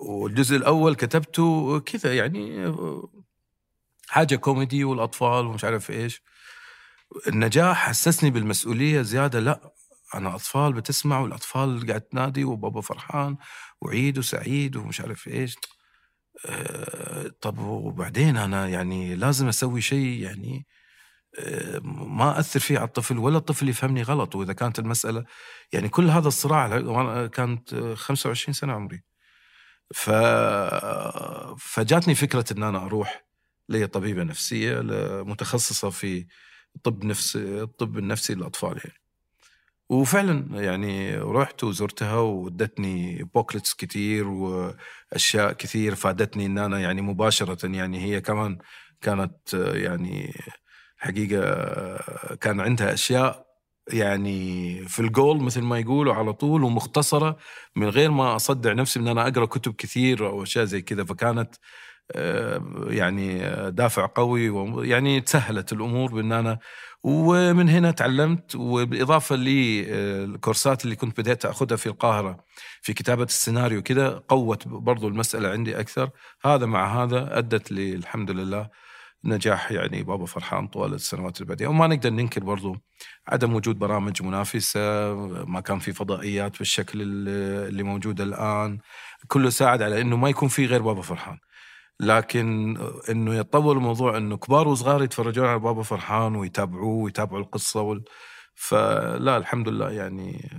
والجزء الأول كتبته كذا يعني آه، حاجة كوميدي والأطفال ومش عارف إيش النجاح حسسني بالمسؤولية زيادة. لا أنا أطفال بتسمع والأطفال قاعد تنادي وبابا فرحان وعيد وسعيد ومش عارف إيش. آه، طب وبعدين أنا يعني لازم أسوي شيء يعني آه، ما أثر فيه على الطفل ولا الطفل يفهمني غلط. وإذا كانت المسألة يعني كل هذا الصراع كانت آه، 25 سنة عمري. ف فجاتني فكرة إن أنا أروح لطبيبة نفسية متخصصه في طب نفس الطب النفسي للأطفال يعني. وفعلا يعني رحت وزرتها وادتني بوكلتس كتير وأشياء كثير فادتني إن أنا يعني مباشرة يعني هي كمان كانت يعني حقيقة كان عندها أشياء يعني في الجول مثل ما يقولوا على طول ومختصرة من غير ما أصدع نفسي ان أنا أقرأ كتب كثير أو أشياء زي كذا. فكانت يعني آه، دافع قوي ويعني تسهلت الأمور بأن أنا ومن هنا تعلمت وبالإضافة للكورسات اللي كنت بديت أخذها في القاهرة في كتابة السيناريو كذا قوت برضو المسألة عندي أكثر. هذا مع هذا أدت لي الحمد لله نجاح يعني بابا فرحان طوال السنوات اللي بعدين وما نقدر ننكر برضو عدم وجود برامج منافسة ما كان في فضائيات بالشكل اللي موجود الآن. كله ساعد على أنه ما يكون في غير بابا فرحان. لكن إنه يتطور الموضوع إنه كبار وصغار يتفرجون على بابا فرحان ويتابعوه ويتابعوا القصة وال... فلا الحمد لله يعني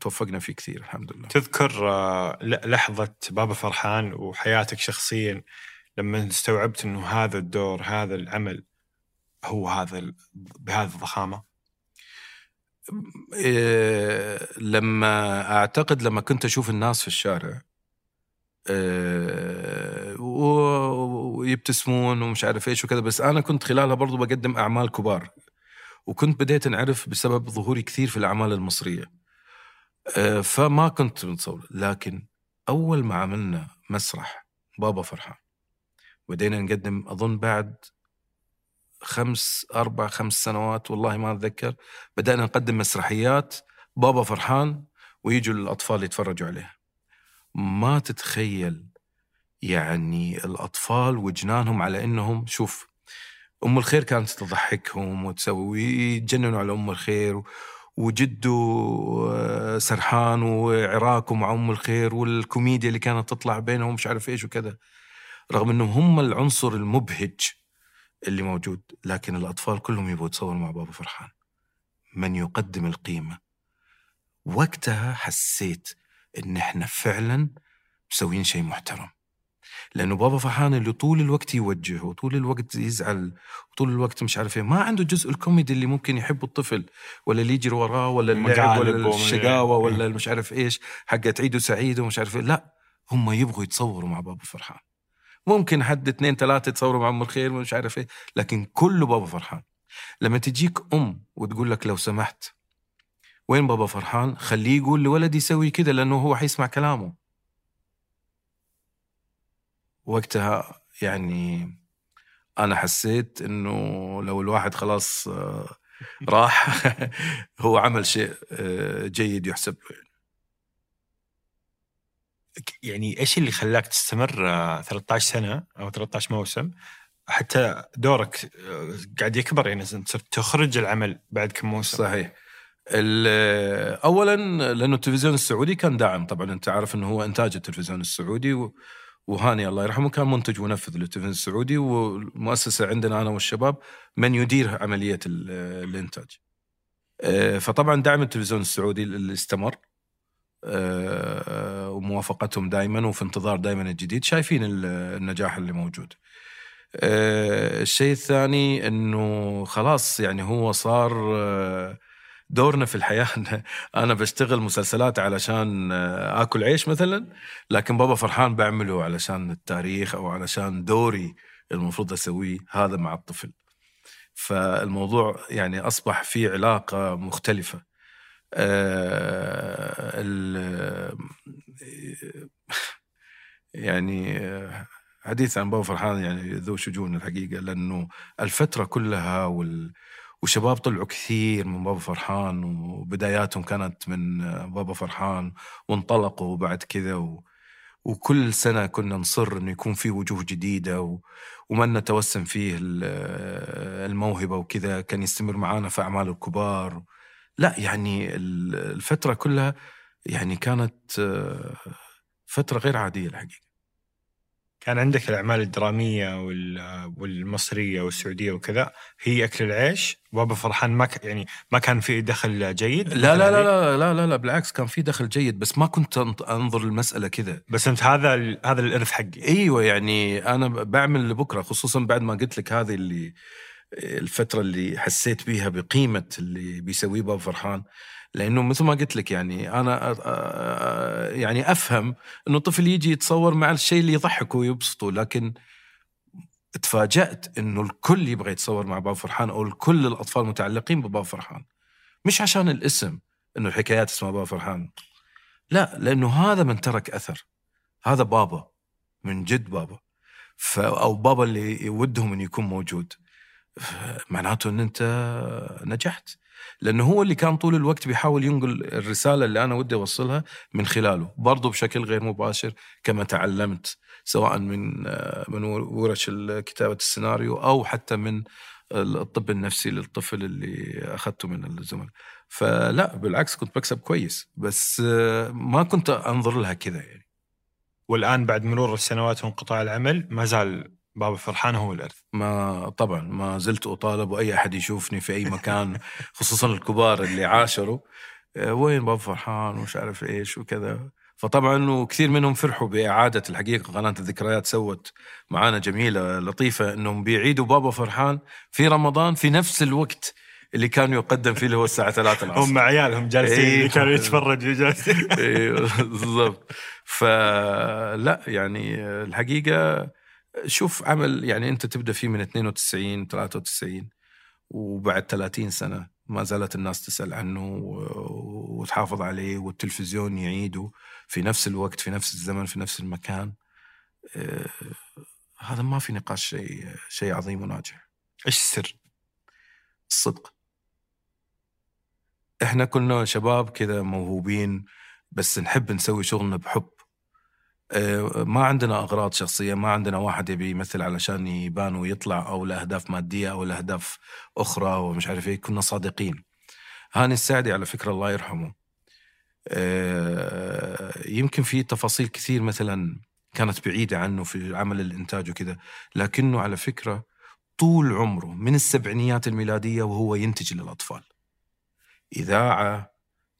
توفقنا فيه كثير الحمد لله تذكر آه، لحظة بابا فرحان وحياتك شخصيا لما استوعبت إنه هذا الدور هذا العمل هو هذا بهذه الضخامة؟ إيه لما أعتقد لما كنت أشوف الناس في الشارع ويبتسمون ومش عارف إيش وكذا. بس أنا كنت خلالها برضو بقدم أعمال كبار. وكنت بديت انعرف بسبب ظهوري كثير في الأعمال المصرية. إيه فما كنت متصور. لكن أول ما عملنا مسرح بابا فرحان بدينا نقدم أظن بعد خمس أربع خمس سنوات والله ما أتذكر بدأنا نقدم مسرحيات بابا فرحان ويجوا الأطفال يتفرجوا عليها. ما تتخيل يعني الأطفال وجنانهم على إنهم شوف أم الخير كانت تضحكهم وتسوي ويتجننوا على أم الخير وجده آه، سرحان وعراكه مع أم الخير والكوميديا اللي كانت تطلع بينهم مش عارف إيش وكذا. رغم إنهم هم العنصر المبهج اللي موجود لكن الأطفال كلهم يبغوا يتصوروا مع بابا فرحان. من يقدم القيمة؟ وقتها حسيت إن إحنا فعلا مسويين شيء محترم. لأنه بابا فرحان اللي طول الوقت يوجه وطول الوقت يزعل وطول الوقت مش عارف إيه. ما عنده جزء الكوميدي اللي ممكن يحبه الطفل ولا اللي يجري وراه ولا اللعب ولا الشقاوة ولا مش عارف إيش حقت عيد وسعيد ومش عارف إيه. لا هم يبغوا يتصوروا مع بابا فرحان. ممكن حد اثنين ثلاثة يتصوروا مع أم الخير ومش عارف إيه. لكن كله بابا فرحان. لما تجيك أم وتقول لك لو سمحت وين بابا فرحان؟ خليه يقول لولدي يسوي كذا لأنه هو حيسمع كلامه. وقتها يعني أنا حسيت إنه لو الواحد خلاص آه، راح هو عمل شيء آه، جيد يحسب يعني. يعني إيش اللي خلاك تستمر 13 آه، سنة أو 13 موسم؟ حتى دورك قاعد يكبر يعني صرت تخرج العمل بعد كم موسم؟ صحيح. اولا لأنه التلفزيون السعودي كان داعم. طبعا أنت عارف إنه هو إنتاج التلفزيون السعودي وهاني الله يرحمه كان منتج ونفذ للتلفزيون السعودي والمؤسسة عندنا أنا والشباب من يدير عملية الإنتاج. آه، فطبعا دعم التلفزيون السعودي اللي استمر. آه، وموافقتهم دائما وفي انتظار دائما الجديد. شايفين النجاح اللي موجود. آه، الشيء الثاني إنه خلاص يعني هو صار دورنا في الحياة. أنا بشتغل مسلسلات علشان آكل عيش مثلا لكن بابا فرحان بعمله علشان التاريخ أو علشان دوري المفروض أسويه هذا مع الطفل. فالموضوع يعني أصبح في علاقة مختلفة. آه، يعني حديث عن بابا فرحان يعني ذو شجون الحقيقة لأنه الفترة كلها وال وشباب طلعوا كثير من بابا فرحان وبداياتهم كانت من بابا فرحان وانطلقوا بعد كذا و... وكل سنة كنا نصر إنه يكون في وجوه جديدة و... ومن نتوسم فيه الموهبة وكذا كان يستمر معانا في أعمال الكبار. لا يعني الفترة كلها يعني كانت آه، فترة غير عادية الحقيقة. كان عندك الأعمال الدرامية والمصرية والسعودية وكذا هي أكل العيش بابا فرحان ما يعني ما كان في دخل جيد؟ لا لا لا لا لا لا, لا بالعكس كان في دخل جيد بس ما كنت أنظر المسألة كذا. بس أنت هذا هذا الإرث حقي. أيوة يعني أنا بعمل لبكرة خصوصا بعد ما قلت لك هذه اللي الفترة اللي حسيت بيها بقيمة اللي بيسويه باب فرحان. لأنه مثل ما قلت لك يعني أنا يعني أفهم أنه طفل يجي يتصور مع الشيء اللي يضحكه ويبسطه لكن تفاجأت أنه الكل يبغى يتصور مع باب فرحان أو الكل الأطفال متعلقين بباب فرحان. مش عشان الاسم أنه الحكايات اسمها باب فرحان. لا لأنه هذا من ترك أثر. هذا بابا من جد بابا. ف أو بابا اللي ودهم إنه يكون موجود. معناته إن أنت نجحت. لأنه هو اللي كان طول الوقت بيحاول ينقل الرسالة اللي أنا ودي أوصلها من خلاله برضه بشكل غير مباشر كما تعلمت سواء من من ورش كتابة السيناريو أو حتى من الطب النفسي للطفل اللي أخذته من الزملاء فلا بالعكس كنت بكسب كويس بس ما كنت أنظر لها كذا يعني. والآن بعد مرور السنوات وانقطاع العمل ما زال بابا فرحان هو الأرث. ما طبعا ما زلت أطالب واي أحد يشوفني في أي مكان خصوصا الكبار اللي عاشروا. آه، وين بابا فرحان ومش عارف إيش وكذا. فطبعا وكثير منهم فرحوا بإعادة الحقيقة. قناة الذكريات سوت معانا جميلة لطيفة إنهم بيعيدوا بابا فرحان في رمضان في نفس الوقت اللي كانوا يقدم فيه اللي هو الساعة 3 العصر. هم عيالهم جالسين إيه. كانوا يتفرجوا جالسين. أيوه بالضبط. فلا يعني الحقيقة شوف عمل يعني أنت تبدأ فيه من 92 93 وبعد 30 سنة ما زالت الناس تسأل عنه وتحافظ عليه والتلفزيون يعيده في نفس الوقت في نفس الزمن في نفس المكان. آه، هذا ما في نقاش شيء شيء عظيم وناجح. إيش السر؟ الصدق. إحنا كنا شباب كذا موهوبين بس نحب نسوي شغلنا بحب. ما عندنا أغراض شخصية ما عندنا واحد يبي يمثل علشان يبان ويطلع أو لأهداف مادية أو لأهداف أخرى ومش عارف إيه كنا صادقين. هاني السعدي على فكرة الله يرحمه آه، يمكن في تفاصيل كثير مثلا كانت بعيدة عنه في عمل الإنتاج وكذا لكنه على فكرة طول عمره من السبعينيات الميلادية وهو ينتج للأطفال. إذاعة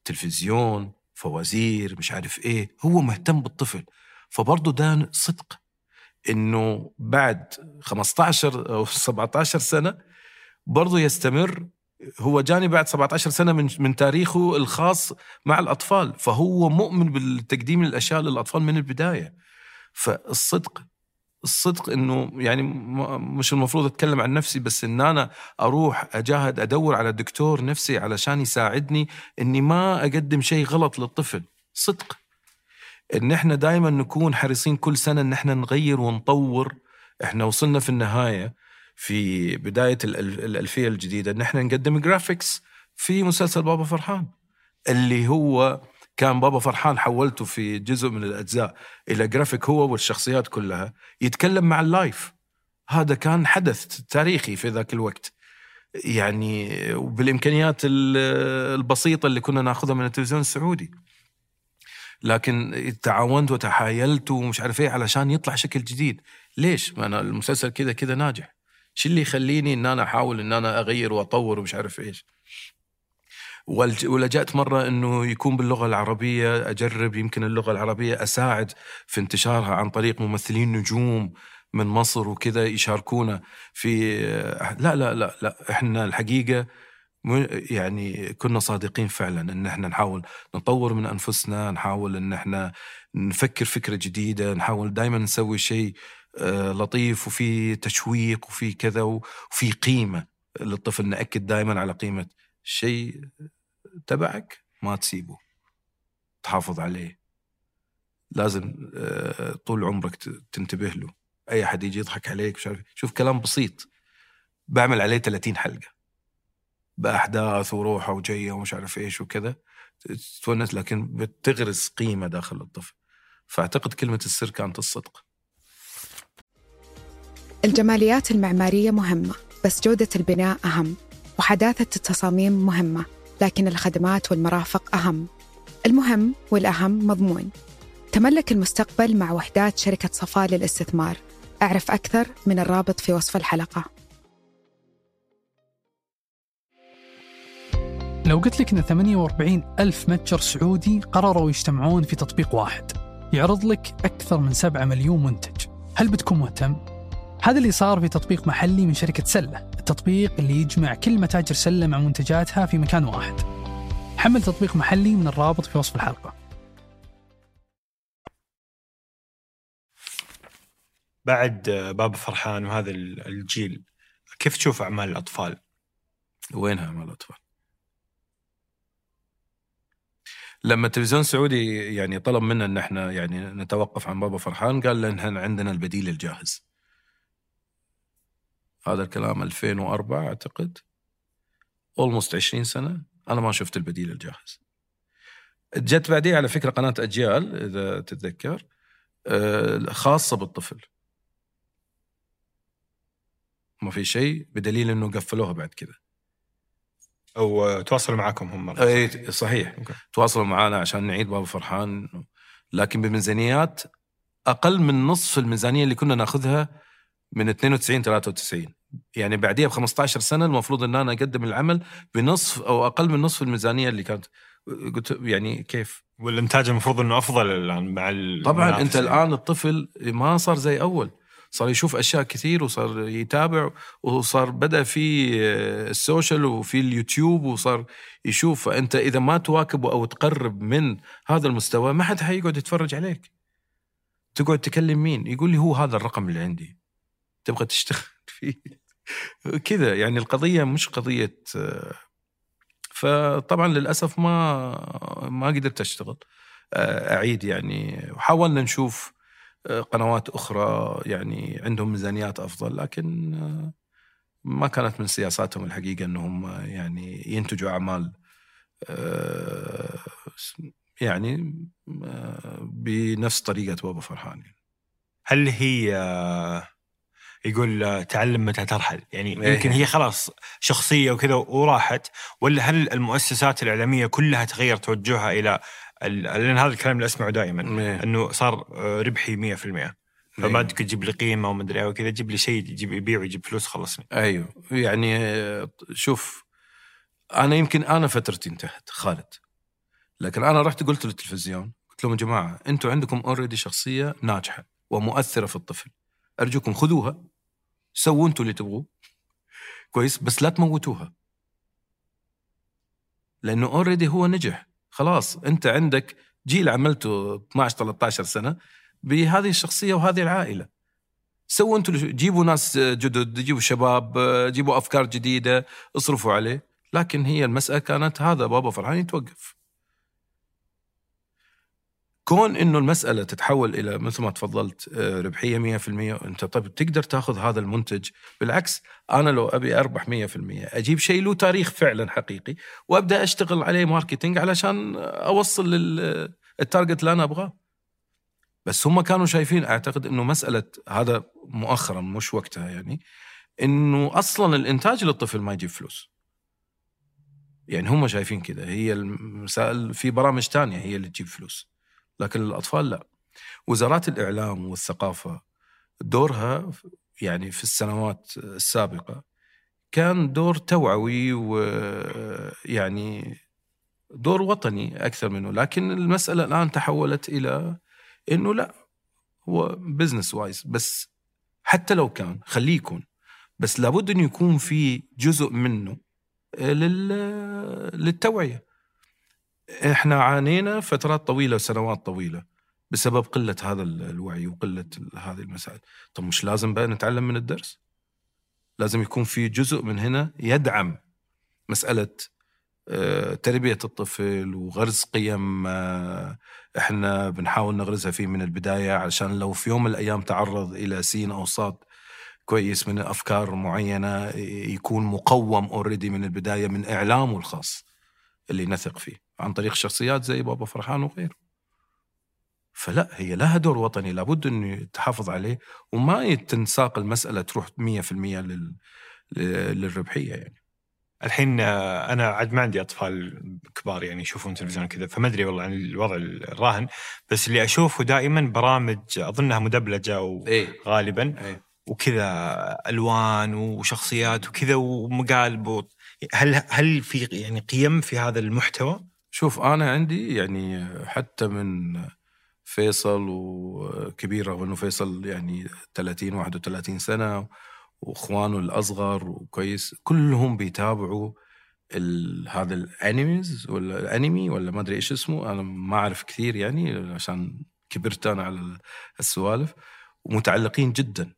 تلفزيون فوازير مش عارف إيه هو مهتم بالطفل. فبرضه ده صدق إنه بعد 15 أو 17 سنة برضه يستمر هو جاني بعد 17 سنة من من تاريخه الخاص مع الأطفال فهو مؤمن بالتقديم الاشياء للأطفال من البداية. فالصدق الصدق إنه يعني مش المفروض أتكلم عن نفسي بس إن أنا أروح أجاهد أدور على دكتور نفسي علشان يساعدني إني ما أقدم شيء غلط للطفل. صدق. إن إحنا دائما نكون حريصين كل سنة إن إحنا نغير ونطور. إحنا وصلنا في النهاية في بداية الألفية الجديدة إن إحنا نقدم جرافيكس في مسلسل بابا فرحان اللي هو كان بابا فرحان حولته في جزء من الأجزاء إلى جرافيك هو والشخصيات كلها يتكلم مع ال live هذا كان حدث تاريخي في ذاك الوقت. يعني وبالامكانيات البسيطة اللي كنا ناخذها من التلفزيون السعودي. لكن تعاونت وتحايلت ومش عارف إيه علشان يطلع شكل جديد. ليش؟ ما أنا المسلسل كذا كذا ناجح. شو اللي يخليني إن أنا أحاول إن أنا أغير وأطور ومش عارف إيش؟ ولجأت مرة أنه يكون باللغة العربية أجرب يمكن اللغة العربية أساعد في انتشارها عن طريق ممثلين نجوم من مصر وكذا يشاركونا في لا لا لا لا إحنا الحقيقة يعني كنا صادقين فعلا إن إحنا نحاول نطور من أنفسنا نحاول إن إحنا نفكر فكرة جديدة نحاول دائما نسوي شيء آه، لطيف وفي تشويق وفي كذا وفي قيمة للطفل نأكد دائما على قيمة شيء تبعك ما تسيبه تحافظ عليه. لازم آه، طول عمرك تنتبه له. أي أحد يجي يضحك عليك شوف كلام بسيط. بعمل عليه 30 حلقة. بأحداث وروحه وجاية ومش عارف إيش وكذا تونس لكن بتغرس قيمة داخل الطفل. فأعتقد كلمة السر كانت الصدق. الجماليات المعمارية مهمة بس جودة البناء أهم وحداثة التصاميم مهمة لكن الخدمات والمرافق أهم. المهم والأهم مضمون. تملك المستقبل مع وحدات شركة صفاء للاستثمار. أعرف أكثر من الرابط في وصف الحلقة. لو قلت لك أن 48 ألف متجر سعودي قرروا يجتمعون في تطبيق واحد يعرض لك أكثر من 7 مليون منتج هل بتكون مهتم؟ هذا اللي صار في تطبيق محلي من شركة سلة التطبيق اللي يجمع كل متاجر سلة مع منتجاتها في مكان واحد حمل تطبيق محلي من الرابط في وصف الحلقة بعد باب فرحان وهذا الجيل كيف تشوف أعمال الأطفال؟ وينها أعمال الأطفال؟ لما التلفزيون السعودي يعني طلب منا ان إحنا يعني نتوقف عن بابا فرحان قال لنا عندنا البديل الجاهز. هذا الكلام 2004 أعتقد. اولموست 20 سنة. أنا ما شفت البديل الجاهز. جت بعديه على فكرة قناة أجيال إذا تتذكر آه، خاصة بالطفل. ما في شيء بدليل إنه قفلوها بعد كذا. أو تواصلوا معاكم هم. إي صحيح أوكي. تواصلوا معنا عشان نعيد بابا فرحان لكن بميزانيات أقل من نصف الميزانية اللي كنا ناخذها من 92 93 يعني بعديها ب 15 سنة المفروض إن أنا أقدم العمل بنصف أو أقل من نصف الميزانية اللي كانت قلت يعني كيف؟ والإنتاج المفروض إنه أفضل الآن مع طبعا أنت. الآن الطفل ما صار زي أول صار يشوف أشياء كثير وصار يتابع وصار بدأ في آه، السوشيال وفي اليوتيوب وصار يشوف فأنت إذا ما تواكب أو تقرب من هذا المستوى ما حد حيقعد يتفرج عليك. تقعد تكلم مين؟ يقول لي هو هذا الرقم اللي عندي. تبغى تشتغل فيه. كذا يعني القضية مش قضية آه، فطبعا للأسف ما ما قدرت أشتغل آه، أعيد يعني. وحاولنا نشوف قنوات أخرى يعني عندهم ميزانيات أفضل لكن آه، ما كانت من سياساتهم الحقيقة إنهم آه، يعني ينتجوا أعمال آه، يعني بنفس طريقة بابا فرحان يعني. هل هي يقول تعلم متى ترحل يعني إيه. يمكن هي خلاص شخصية وكذا وراحت ولا هل المؤسسات الإعلامية كلها تغير توجهها إلى ال- لأن هذا الكلام اللي أسمعه دائما إيه. إنه صار ربحي 100% فما تجيب لي قيمة ومدري وكذا جيب لي شيء يجيب يبيع ويجيب فلوس خلصني أيوه. يعني آه، شوف أنا يمكن أنا فترتي انتهت خالد. لكن أنا رحت قلت للتلفزيون قلت لهم يا جماعة أنتم عندكم اوريدي شخصية ناجحة ومؤثرة في الطفل. أرجوكم خذوها سووا أنتم اللي تبغوه. كويس؟ بس لا تموتوها. لأنه اوريدي هو نجح. خلاص انت عندك جيل عملته 12 13 سنة بهذه الشخصية وهذه العائلة. سووا أنتم جيبوا ناس جدد جيبوا شباب جيبوا أفكار جديدة اصرفوا عليه. لكن هي المسألة كانت هذا بابا فرحان يتوقف. كون إنه المسألة تتحول إلى مثل ما تفضلت آه، ربحية 100% أنت طيب تقدر تأخذ هذا المنتج؟ بالعكس أنا لو أبي أربح 100% أجيب شيء له تاريخ فعلا حقيقي وأبدأ أشتغل عليه marketing علشان أوصل لل target اللي أنا أبغاه. بس هم كانوا شايفين أعتقد إنه مسألة هذا مؤخرا مش وقتها يعني إنه أصلا الإنتاج للطفل ما يجيب فلوس. يعني هم شايفين كذا هي المسائل في برامج تانية هي اللي تجيب فلوس. لكن الأطفال لا. وزارات الإعلام والثقافة دورها يعني في السنوات السابقة كان دور توعوي ويعني دور وطني أكثر منه لكن المسألة الآن تحولت إلى إنه لا هو business wise بس حتى لو كان خليه يكون بس لابد إنه يكون في جزء منه لل- للتوعية. إحنا عانينا فترات طويلة وسنوات طويلة بسبب قلة هذا ال- الوعي وقلة هذه المسائل. طب مش لازم بقى نتعلم من الدرس؟ لازم يكون في جزء من هنا يدعم مسألة آه، تربية الطفل وغرس قيم آه، إحنا بنحاول نغرسها فيه من البداية علشان لو في يوم من الأيام تعرض إلى سين أو صاد كويس من أفكار معينة يكون مقوم اوريدي من البداية من إعلامه الخاص اللي نثق فيه. عن طريق شخصيات زي بابا فرحان وغيره فلا هي لها دور وطني لابد إنه يتحافظ عليه وما تنساق المسألة تروح 100% لل... للربحية يعني الحين آه، أنا عاد ما عندي أطفال كبار يعني يشوفون تلفزيون كذا فما أدري والله عن الوضع الراهن بس اللي أشوفه دائما برامج أظنها مدبلجة إيه غالبا إيه وكذا ألوان وشخصيات وكذا ومقالب. هل هل في يعني قيم في هذا المحتوى؟ شوف أنا عندي يعني حتى من فيصل وكبير رغم إنه فيصل يعني 30 31 سنة وإخوانه الأصغر وكويس كلهم بيتابعوا. هذا الانيميز ولا الانمي ولا ما أدري إيش اسمه أنا ما أعرف كثير يعني عشان كبرت أنا على السوالف ومتعلقين جدا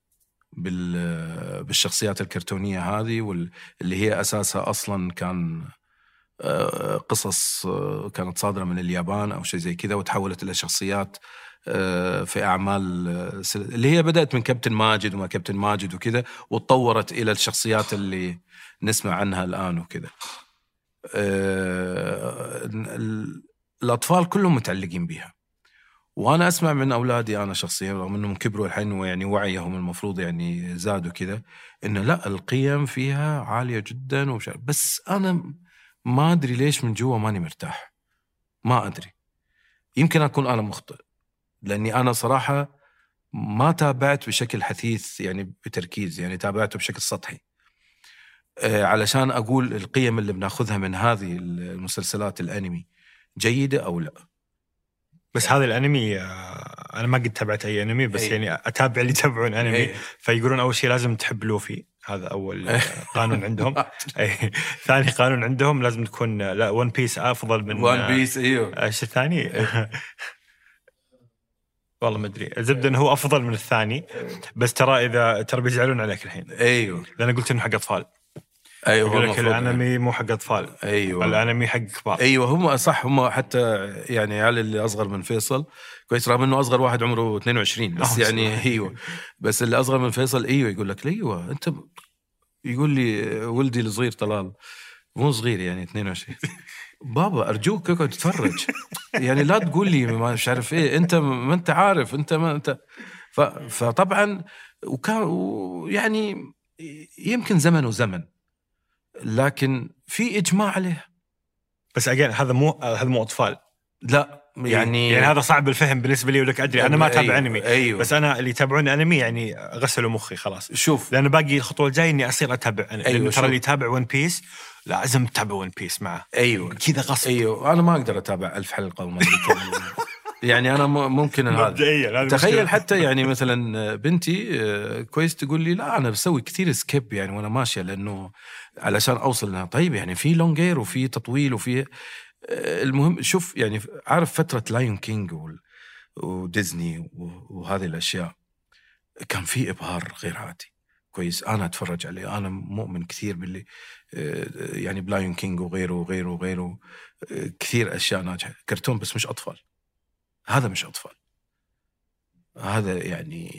بال... بالشخصيات الكرتونية هذه واللي هي أساسها أصلا كان قصص آه، كانت صادرة من اليابان أو شيء زي كذا وتحولت إلى شخصيات آه، في آه، سل- اللي هي بدأت من كابتن ماجد وما كابتن ماجد وكذا وتطورت إلى الشخصيات اللي نسمع عنها الآن وكذا. آه، ال- الأطفال كلهم متعلقين بها. وأنا أسمع من أولادي أنا شخصيا رغم إنهم كبروا الحين ويعني وعيهم المفروض يعني زاد وكذا إنه لا القيم فيها عالية جدا ومش. بس أنا ما أدري ليش من جوا ماني مرتاح. ما أدري. يمكن أكون أنا مخطئ. لأني أنا صراحة ما تابعت بشكل حثيث يعني بتركيز يعني تابعته بشكل سطحي. آه، علشان أقول القيم اللي بناخذها من هذه المسلسلات الأنمي جيدة أو لا. بس هذا الأنمي آه، أنا ما قد تابعت أي أنمي بس أي. يعني أتابع اللي يتابعون أنمي إيه. فيقولون أول شيء لازم تحب لوفي هذا أول آه، قانون عندهم. أي. ثاني قانون عندهم لازم تكون آه، لا One Piece أفضل من آه، بيس إيوه. إيش الثاني؟ والله ما أدري. الزبده إنه هو أفضل من الثاني. بس ترى إذا ترى بيزعلون عليك الحين. أيوه. لأن قلت إنه حق أطفال. أيوه يقول لك المفروض يعني. الانمي مو حق أطفال. أيوه. الأنمي حق كبار. أيوه هم صح هم حتى يعني عيال اللي أصغر من فيصل كويس رغم إنه أصغر واحد عمره 22 بس آه، يعني. أيوه. بس اللي أصغر من فيصل أيوه يقول لك أيوه أنت يقول لي ولدي الصغير طلال مو صغير يعني 22 بابا أرجوك اقعد تتفرج يعني لا تقول لي مش عارف إيه أنت ما أنت عارف أنت ما أنت. فطبعا وكان يعني يمكن زمن وزمن لكن في إجماع عليه. بس again هذا مو هذا مو أطفال. لا. يعني يعني هذا صعب الفهم بالنسبة لي ولك أدري. أنا ما أتابع أيوه أنمي أيوه. بس أنا اللي يتابعون أنمي يعني غسلوا مخي خلاص. شوف. لأنه باقي الخطوة الجاية إني أصير أتابع أيوة شوف. ترى اللي يتابع One Piece لازم تتابع One Piece معه. أيوه. كذا غصب. أيوه. أنا ما أقدر أتابع ألف حلقة وما يعني أنا ممكن هذا تخيل. حتى يعني مثلا بنتي آه، كويس تقول لي لا أنا بسوي كثير skip يعني وأنا ماشية لأنه علشان أوصل لها. طيب يعني في longueur وفي تطويل وفي المهم شوف يعني عارف فترة لايون كينج وديزني وهذه الأشياء كان في إبهار غير عادي. كويس أنا أتفرج عليه. أنا مؤمن كثير باللي آه، يعني بلايون كينج وغيره وغيره وغيره آه، كثير أشياء ناجحة. كرتون بس مش أطفال. هذا مش أطفال. هذا يعني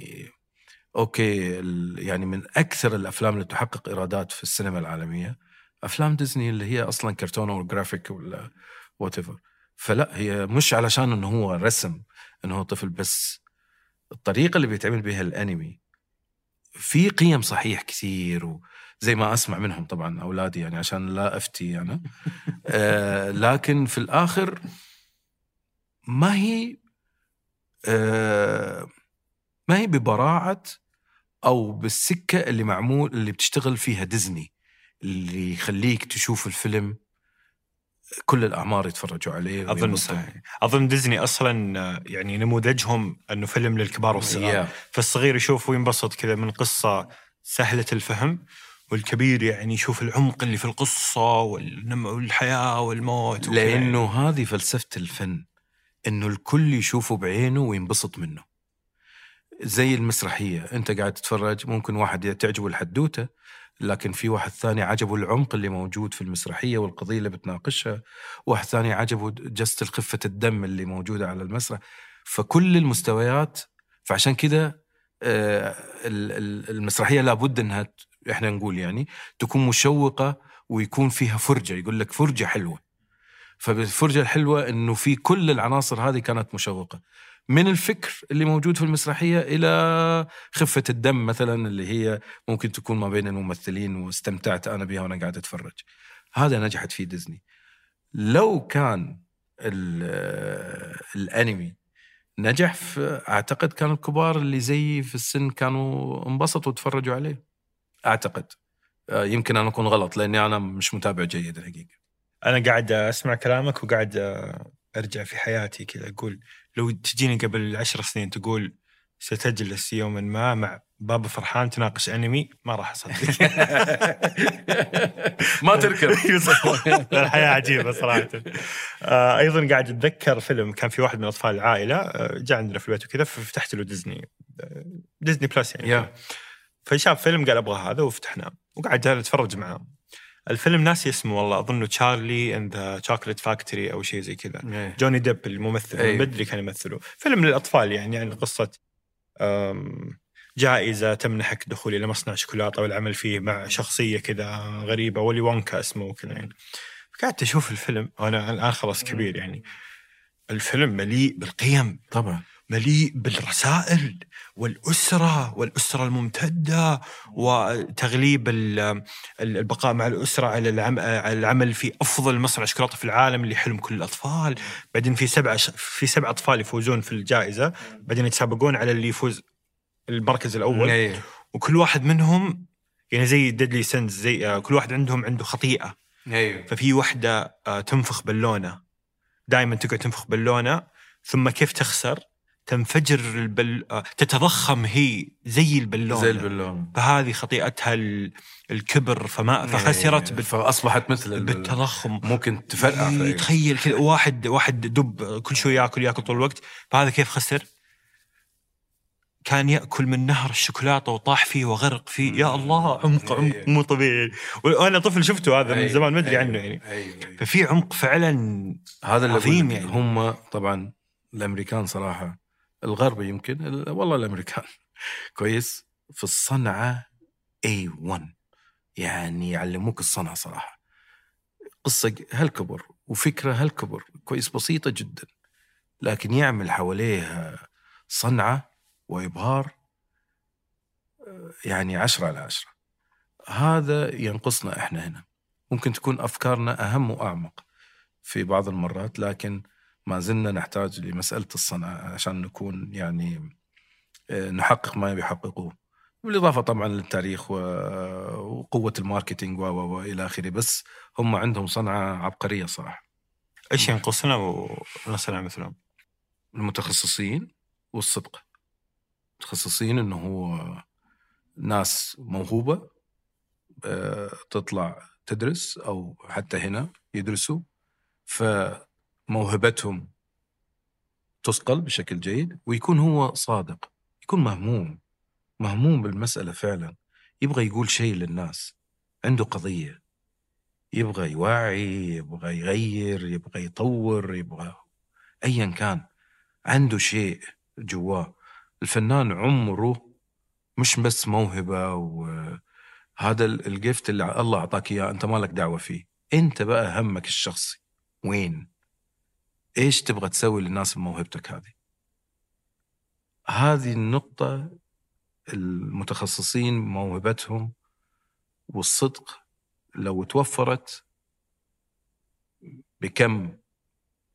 okay يعني من أكثر الأفلام اللي تحقق إيرادات في السينما العالمية أفلام ديزني اللي هي أصلا كرتون أو جرافيك ولا what فلا هي مش علشان إنه هو رسم إنه هو طفل بس الطريقة اللي بيتعمل بها الأنمي في قيم صحيح كثير وزي ما أسمع منهم طبعا أولادي يعني عشان لا أفتي أنا آه لكن في الآخر ما هي آه ما هي ببراعة أو بالسكة اللي معمول اللي بتشتغل فيها ديزني اللي يخليك تشوف الفيلم كل الأعمار يتفرجوا عليه أظن. صحيح أظن ديزني أصلا آه، يعني نموذجهم أنه فيلم للكبار والصغار Yeah. فالصغير يشوف وينبسط كذا من قصة سهلة الفهم والكبير يعني يشوف العمق اللي في القصة والحياة والموت. لأنه هذه فلسفة الفن إنه الكل يشوفه بعينه وينبسط منه زي المسرحية أنت قاعد تتفرج ممكن واحد تعجبه الحدوته لكن في واحد ثاني عجبه العمق اللي موجود في المسرحية والقضية اللي بتناقشها واحد ثاني عجبه جست خفة الدم اللي موجودة على المسرح. فكل المستويات فعشان كذا آه، ال- ال- المسرحية لابد إنها إحنا نقول يعني تكون مشوقة ويكون فيها فرجة يقول لك فرجة حلوة. فالفرجه الحلوة إنه في كل العناصر هذه كانت مشوقة. من الفكر اللي موجود في المسرحية إلى خفة الدم مثلا اللي هي ممكن تكون ما بين الممثلين واستمتعت أنا بها وأنا قاعد أتفرج. هذا نجحت فيه ديزني. لو كان ال- الأنمي نجح اعتقد كان الكبار اللي زيي في السن كانوا انبسطوا وتفرجوا عليه. أعتقد. آه، يمكن أنا أكون غلط لأني أنا مش متابع جيد الحقيقة. أنا قاعد أسمع كلامك وقاعد أرجع في حياتي كذا أقول لو تجيني قبل عشر سنين تقول ستجلس يوما ما مع بابا فرحان تناقش أنمي ما راح أصدق. ما تركب. الحياة عجيبة صراحة. آه، أيضا قاعد أتذكر فيلم كان في واحد من أطفال العائله آه، جاء عندنا في البيت وكذا ففتحت له ديزني آه، ديزني بلس يعني. yeah. فشاف فيلم قال أبغى هذا وفتحناه وقعد اتفرج معاه. الفيلم ناسي اسمه والله أظنه Charlie and the Chocolate Factory أو شيء زي كذا. إيه. جوني ديب الممثل. من بدري كان يمثله فيلم للأطفال يعني عن قصة أم، جائزة تمنحك دخول إلى مصنع شوكولاتة والعمل فيه مع شخصية كذا غريبة ولي وونكا اسمه وكذا يعني. قعدت أشوف الفيلم وأنا الآن خلاص كبير يعني. الفيلم مليء بالقيم. طبعا. مليء بالرسائل والأسرة والأسرة الممتدة وتغليب ال- ال- البقاء مع الأسرة على العم- على العمل في أفضل مصنع شوكولاتة في العالم اللي حلم كل الأطفال. بعدين في سبعة في سبع أطفال يفوزون في الجائزة. بعدين يتسابقون على اللي يفوز المركز الأول. إيه. وكل واحد منهم يعني زي ديدلي سنز زي آه، كل واحد عندهم عنده خطيئة. أيوه ففي وحدة آه، تنفخ بالونه دائما تقعد تنفخ بالونه ثم كيف تخسر؟ تنفجر البل... آه، تتضخم هي زي البالونه زي البالون فهذه خطيئتها ال... الكبر فما فخسرت إيه. بال... فأصبحت مثل ال- بالتضخم ممكن تفرقع في- تخيل كذا واحد واحد دب كل شوي ياكل ياكل طول الوقت فهذا كيف خسر؟ كان يأكل من نهر الشوكولاتة وطاح فيه وغرق فيه يا الله عمق عمق مو طبيعي وأنا طفل شفته هذا من. زمان ما أدري. عنه يعني. ففي عمق فعلا هذا اللي عظيم يعني. هم طبعا الأمريكان صراحة الغرب يمكن ال- والله الأمريكان. كويس. في الصنعة A1 يعني يعلموك الصنعة صراحة. قصة هالكبر وفكرة هالكبر. كويس بسيطة جدا. لكن يعمل حواليها صنعة وإبهار آه، يعني عشرة على عشرة. هذا ينقصنا إحنا هنا. ممكن تكون أفكارنا أهم وأعمق في بعض المرات لكن ما زلنا نحتاج لمسألة الصنعة عشان نكون يعني آه، نحقق ما يحققوه. بالإضافة طبعا للتاريخ و- وقوة الماركتينج و و- وإلى آخره بس هم عندهم صنعة عبقرية صراحة. إيش ينقصنا ونصنع مثلهم؟ المتخصصين والصدق. متخصصين إنه هو ناس موهوبة آه، تطلع تدرس أو حتى هنا يدرسوا فموهبتهم تصقل بشكل جيد ويكون هو صادق يكون مهموم مهموم بالمسألة فعلا. يبغى يقول شيء للناس عنده قضية. يبغى يوعي يبغى يغير يبغى يطور يبغى أيا كان عنده شيء جواه. الفنان عمره مش بس موهبة وهذا ال- الجفت اللي الله أعطاك إياه أنت مالك دعوة فيه. أنت بقى همك الشخصي. وين؟ إيش تبغى تسوي للناس بموهبتك هذه هذه النقطة المتخصصين موهبتهم والصدق لو توفرت بكم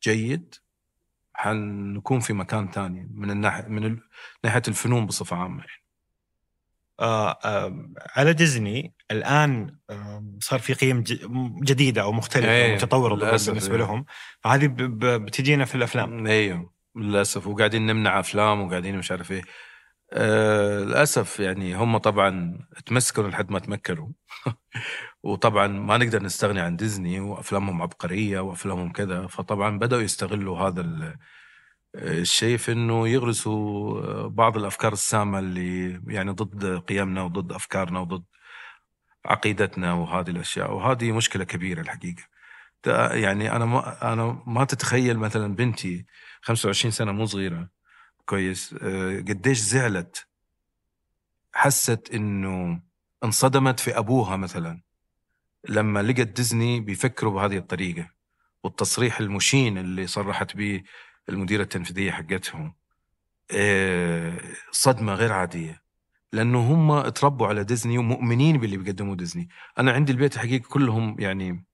جيد حنكون في مكان ثاني من الناحية من ناحية الفنون بصفة عامة يعني. آه آه على ديزني الآن آه صار في قيم جديدة أو مختلفة إيه، متطورة بالنسبة إيه. لهم. هذه ب- ب- بتجينا في الأفلام. أيوه للأسف. وقاعدين نمنع أفلام وقاعدين مش عارف إيه. آه للأسف يعني هم طبعا تمسكوا لحد ما تمكنوا. وطبعا ما نقدر نستغني عن ديزني وأفلامهم عبقرية وأفلامهم كذا. فطبعا بدأوا يستغلوا هذا في إنه يغرسوا آه، بعض الأفكار السامة اللي يعني ضد قيمنا وضد أفكارنا وضد عقيدتنا وهذه الأشياء. وهذه مشكلة كبيرة الحقيقة. يعني أنا ما أنا ما تتخيل مثلا بنتي 25 سنة مو صغيرة. كويس. آه، قديش زعلت. حست إنه انصدمت في أبوها مثلا. لما لقت ديزني بيفكروا بهذه الطريقة. والتصريح المشين اللي صرحت به المديرة التنفيذية حقتهم آه، صدمة غير عادية. لأنه هم اتربوا على ديزني ومؤمنين باللي بيقدموه ديزني. أنا عندي البيت حقيقي كلهم يعني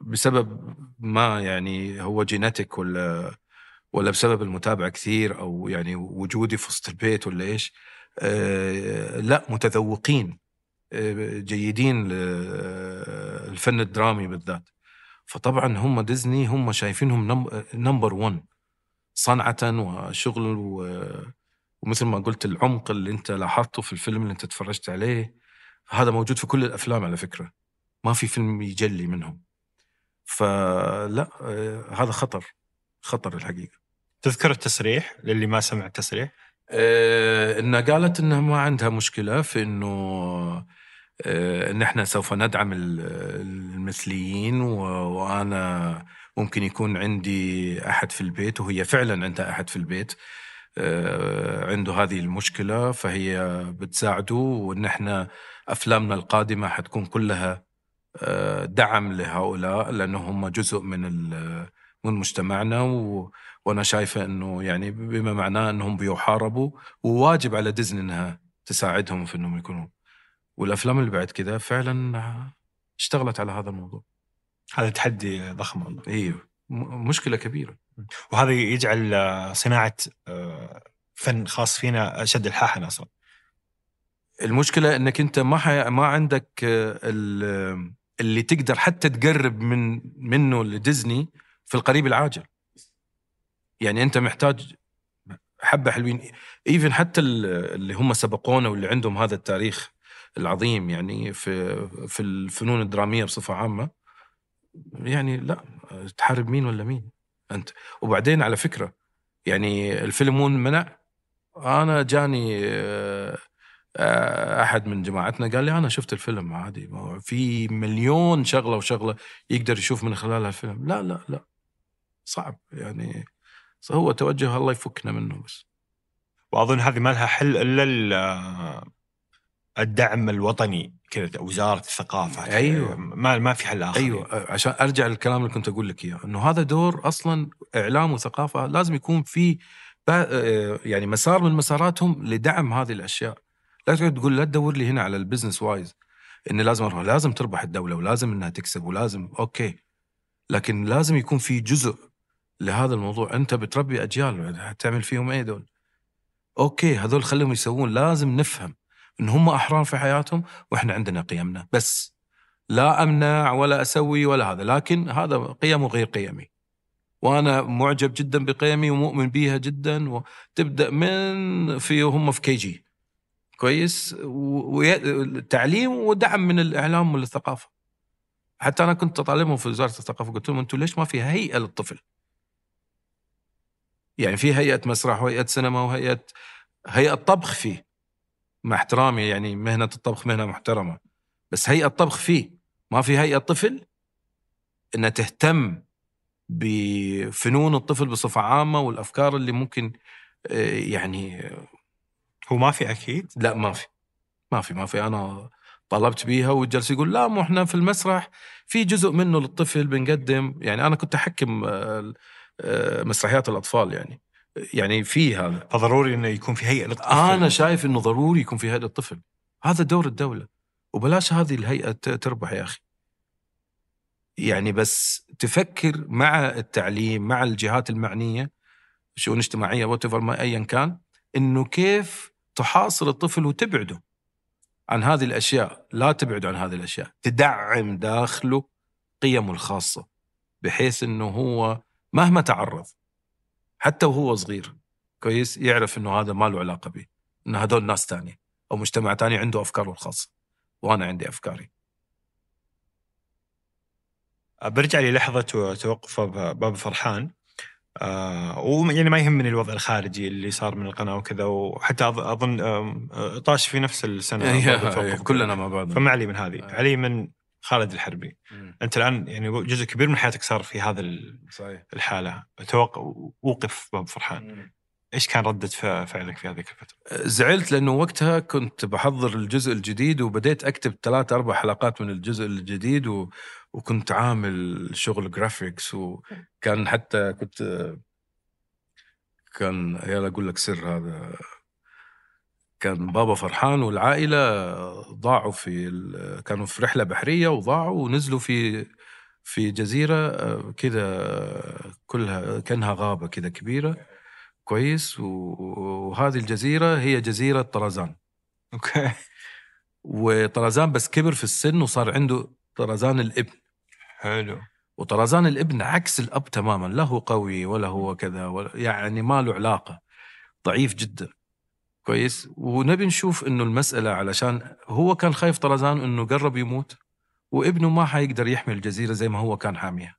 بسبب ما يعني هو genetic ولا ولا بسبب المتابعة كثير أو يعني وجودي في وسط البيت ولا إيش. آه لا متذوقين آه جيدين للفن الدرامي بالذات. فطبعا هم ديزني هم شايفينهم number 1 صنعة وشغل و- ومثل ما قلت العمق اللي انت لاحظته في الفيلم اللي انت تفرجت عليه هذا موجود في كل الأفلام على فكرة. ما في فيلم يجلي منهم. فلا آه، هذا خطر خطر الحقيقة. تذكر التصريح للي ما سمع التصريح آه، انها قالت انها ما عندها مشكلة في إنه آه، إن إحنا سوف ندعم ال- المثليين وأنا ممكن يكون عندي أحد في البيت وهي فعلا عندها أحد في البيت آه، عنده هذه المشكلة فهي بتساعده وان إحنا أفلامنا القادمة حتكون كلها آه، دعم لهؤلاء لأنه هم جزء من من مجتمعنا و وأنا شايفة إنه يعني بما معناه إنهم بيحاربوا وواجب على ديزني إنها تساعدهم في إنهم يكونوا. والأفلام اللي بعد كذا فعلا اشتغلت على هذا الموضوع. هذا تحدي ضخم والله. أيوه مشكلة كبيرة. وهذا يجعل صناعة آه، فن خاص فينا أشد الحاحة أصلا المشكلة إنك أنت ما حي... ما عندك آه، ال- اللي تقدر حتى تقرب من منه لديزني في القريب العاجل. يعني أنت محتاج حبة حلوين. إيفن حتى ال- اللي هم سبقونا واللي عندهم هذا التاريخ العظيم يعني في في الفنون الدرامية بصفة عامة. يعني لا تحارب مين ولا مين؟ أنت. وبعدين على فكرة يعني الفيلم مو منع. أنا جاني آه، آه، أحد من جماعتنا قال لي أنا شفت الفيلم عادي في مليون شغلة وشغلة يقدر يشوف من خلالها الفيلم لا لا لا. صعب يعني هو توجه الله يفكنا منه بس. وأظن هذه ما لها حل إلا ال- الدعم الوطني كذا وزارة الثقافة أيوة. ما ما في حل آخر. أيوه. عشان أرجع للكلام اللي كنت أقول لك إياه إنه هذا دور أصلا إعلام وثقافة لازم يكون في آه، يعني مسار من مساراتهم لدعم هذه الأشياء. لا تقعد تقول لا تدور لي هنا على ال business wise إن لازم أروح لازم تربح الدولة ولازم إنها تكسب ولازم okay. لكن لازم يكون في جزء لهذا الموضوع. أنت بتربي أجيال هتعمل فيهم إيه دول؟ okay هذول خليهم يسوون لازم نفهم إن هم أحرار في حياتهم وإحنا عندنا قيمنا. بس لا أمنع ولا أسوي ولا هذا. لكن هذا قيم وغير قيمي. وأنا معجب جدا بقيمي ومؤمن بيها جدا. وتبدأ من في هم في كي جي. كويس؟ والتعليم ودعم من الإعلام والثقافة. حتى أنا كنت أطالبهم في وزارة الثقافة قلت لهم أنتم ليش ما في هيئة للطفل؟ يعني في هيئة مسرح وهيئه سينما وهيئة هيئة طبخ فيه. مع احترامي يعني مهنة الطبخ مهنة محترمة. بس هيئة طبخ فيه. ما في هيئة طفل إنها تهتم بفنون الطفل بصفة عامة والأفكار اللي ممكن آه، يعني هو ما في أكيد؟ لا ما في. ما في ما في. أنا طلبت بيها وجلس يقول لا مو إحنا في المسرح. في جزء منه للطفل بنقدم. يعني أنا كنت أحكم آه، آه، مسرحيات الأطفال يعني. يعني في هذا. فضروري إنه يكون في هيئة للطفل. أنا شايف إنه ضروري يكون في هيئة الطفل هذا دور الدولة. وبلاش هذه الهيئة تربح يا أخي. يعني بس تفكر مع التعليم مع الجهات المعنية شؤون اجتماعية وات ما ايا كان إنه كيف تحاصر الطفل وتبعده عن هذه الأشياء. لا تبعده عن هذه الأشياء. تدعم داخله قيمه الخاصة بحيث إنه هو مهما تعرض حتى وهو صغير كويس يعرف إنه هذا ما له علاقة به إن هذول ناس تانية أو مجتمع تاني عنده أفكاره الخاصة وأنا عندي أفكاري برجع للحظة توقف باب فرحان آه ويعني ما يهمني الوضع الخارجي اللي صار من القناة وكذا وحتى أظ- أظن آم، آه، طاش في نفس السنة باب التوقف. كلنا مع بعض فما علي من هذه آه. علي من خالد الحربي. أنت الآن يعني جزء كبير من حياتك صار في هذا صحيح. الحالة. توقف وقف باب فرحان. إيش كان ردة فعلك في هذه الفترة؟ زعلت لأنه وقتها كنت بحضر الجزء الجديد وبديت أكتب ثلاث أربع حلقات من الجزء الجديد و... وكنت عامل شغل جرافيكس وكان حتى كنت كان يلا أقول لك سر هذا. كان بابا فرحان والعائلة ضاعوا في ال... كانوا في رحلة بحرية وضاعوا ونزلوا في في جزيرة آه، كذا كلها كأنها غابة كذا كبيرة. كويس. وهذه الجزيرة هي جزيرة طرزان أوكي. وطرزان بس كبر في السن وصار عنده طرزان الابن. حلو. وطرزان الابن عكس الأب تماما. لا هو قوي ولا هو كذا ولا يعني ما له علاقة. ضعيف جدا. كويس. ونبي نشوف إنه المسألة علشان هو كان خايف طرزان إنه قرب يموت وابنه ما حيقدر يحمي الجزيرة زي ما هو كان حاميها.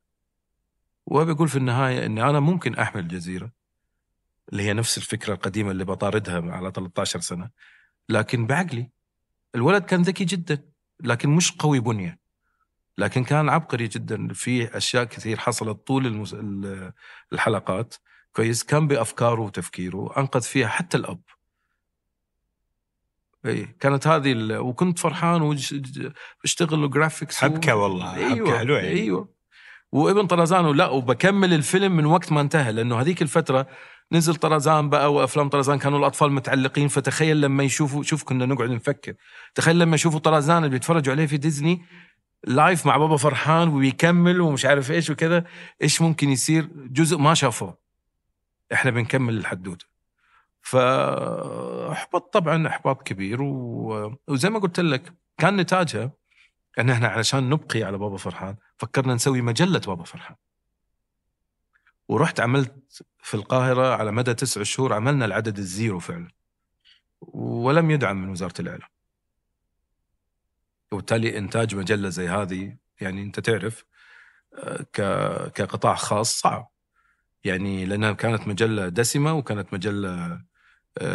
وهو بيقول في النهاية إني أنا ممكن احمي الجزيره اللي هي نفس الفكرة القديمة اللي بطاردها على 13 سنة لكن بعقلي. الولد كان ذكي جدا لكن مش قوي بنية. لكن كان عبقري جدا في أشياء كثير حصلت طول المس... ال- الحلقات. كويس كان بأفكاره وتفكيره أنقذ فيها حتى الأب. إي كانت هذه ال... وكنت فرحان واشتغل graphics حبكة والله حبكة حلوة يعني. إيوه. وإبن طرزان لا وبكمل الفيلم من وقت ما انتهى لأنه هذيك الفترة نزل طرزان بقى وأفلام طرزان كانوا الأطفال متعلقين فتخيل لما يشوفوا شوف كنا نقعد نفكر. تخيل لما يشوفوا طرزان اللي بيتفرجوا عليه في ديزني live مع بابا فرحان وبيكمل ومش عارف إيش وكذا إيش ممكن يصير؟ جزء ما شافوه. إحنا بنكمل الحدوته فاحبط طبعا أحباط كبير. وزي ما قلت لك كان نتاجها إن إحنا علشان نبقي على بابا فرحان فكرنا نسوي مجلة بابا فرحان. ورحت عملت في القاهرة على مدى تسع شهور عملنا العدد الزيرو فعلا. ولم يدعم من وزارة الإعلام. وبالتالي إنتاج مجلة زي هذه يعني أنت تعرف ك- كقطاع خاص صعب. يعني لأنها كانت مجلة دسمة وكانت مجلة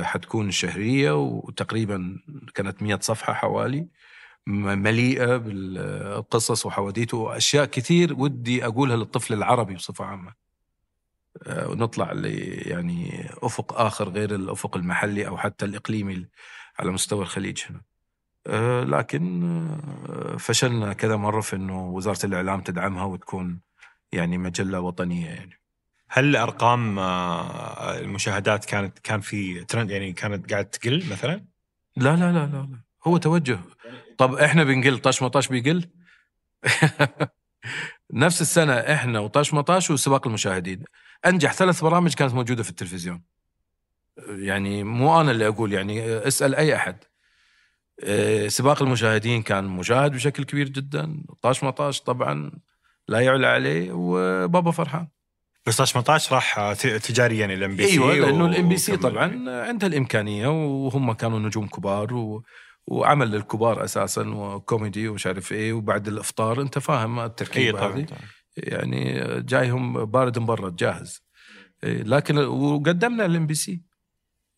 حتكون شهرية وتقريبا كانت 100 صفحة حوالي م- مليئة بالقصص وحواديت وأشياء كثير ودي أقولها للطفل العربي بصفة عامة آه، ونطلع ل يعني أفق آخر غير الأفق المحلي أو حتى الإقليمي على مستوى الخليج هنا. آه، لكن آه، فشلنا كذا مرة في إنه وزارة الإعلام تدعمها وتكون يعني مجلة وطنية يعني. هل أرقام آه، المشاهدات كانت كان في ترند يعني كانت قاعد تقل مثلا؟ لا لا لا لا, لا. هو توجه. طب إحنا بنقل طاش مطاش بيقل؟ نفس السنة إحنا وطاش مطاش وسباق المشاهدين. أنجح ثلاث برامج كانت موجودة في التلفزيون. يعني مو أنا اللي أقول يعني اسأل أي أحد. آه، سباق المشاهدين كان مشاهد بشكل كبير جدا. طاش ما طاش طبعا لا يعلى عليه وبابا فرحان. بس 18 راح آه، تجاريا الام بي سي أيوه لأنه الام بي سي طبعا عندها الإمكانية وهم كانوا نجوم كبار و... وعمل للكبار أساسا وكوميدي ومش عارف إيه وبعد الإفطار أنت فاهم التركيبه طبعا هذه. طبعاً. يعني جايهم بارد مبرد جاهز. إيه، لكن وقدمنا الام بي سي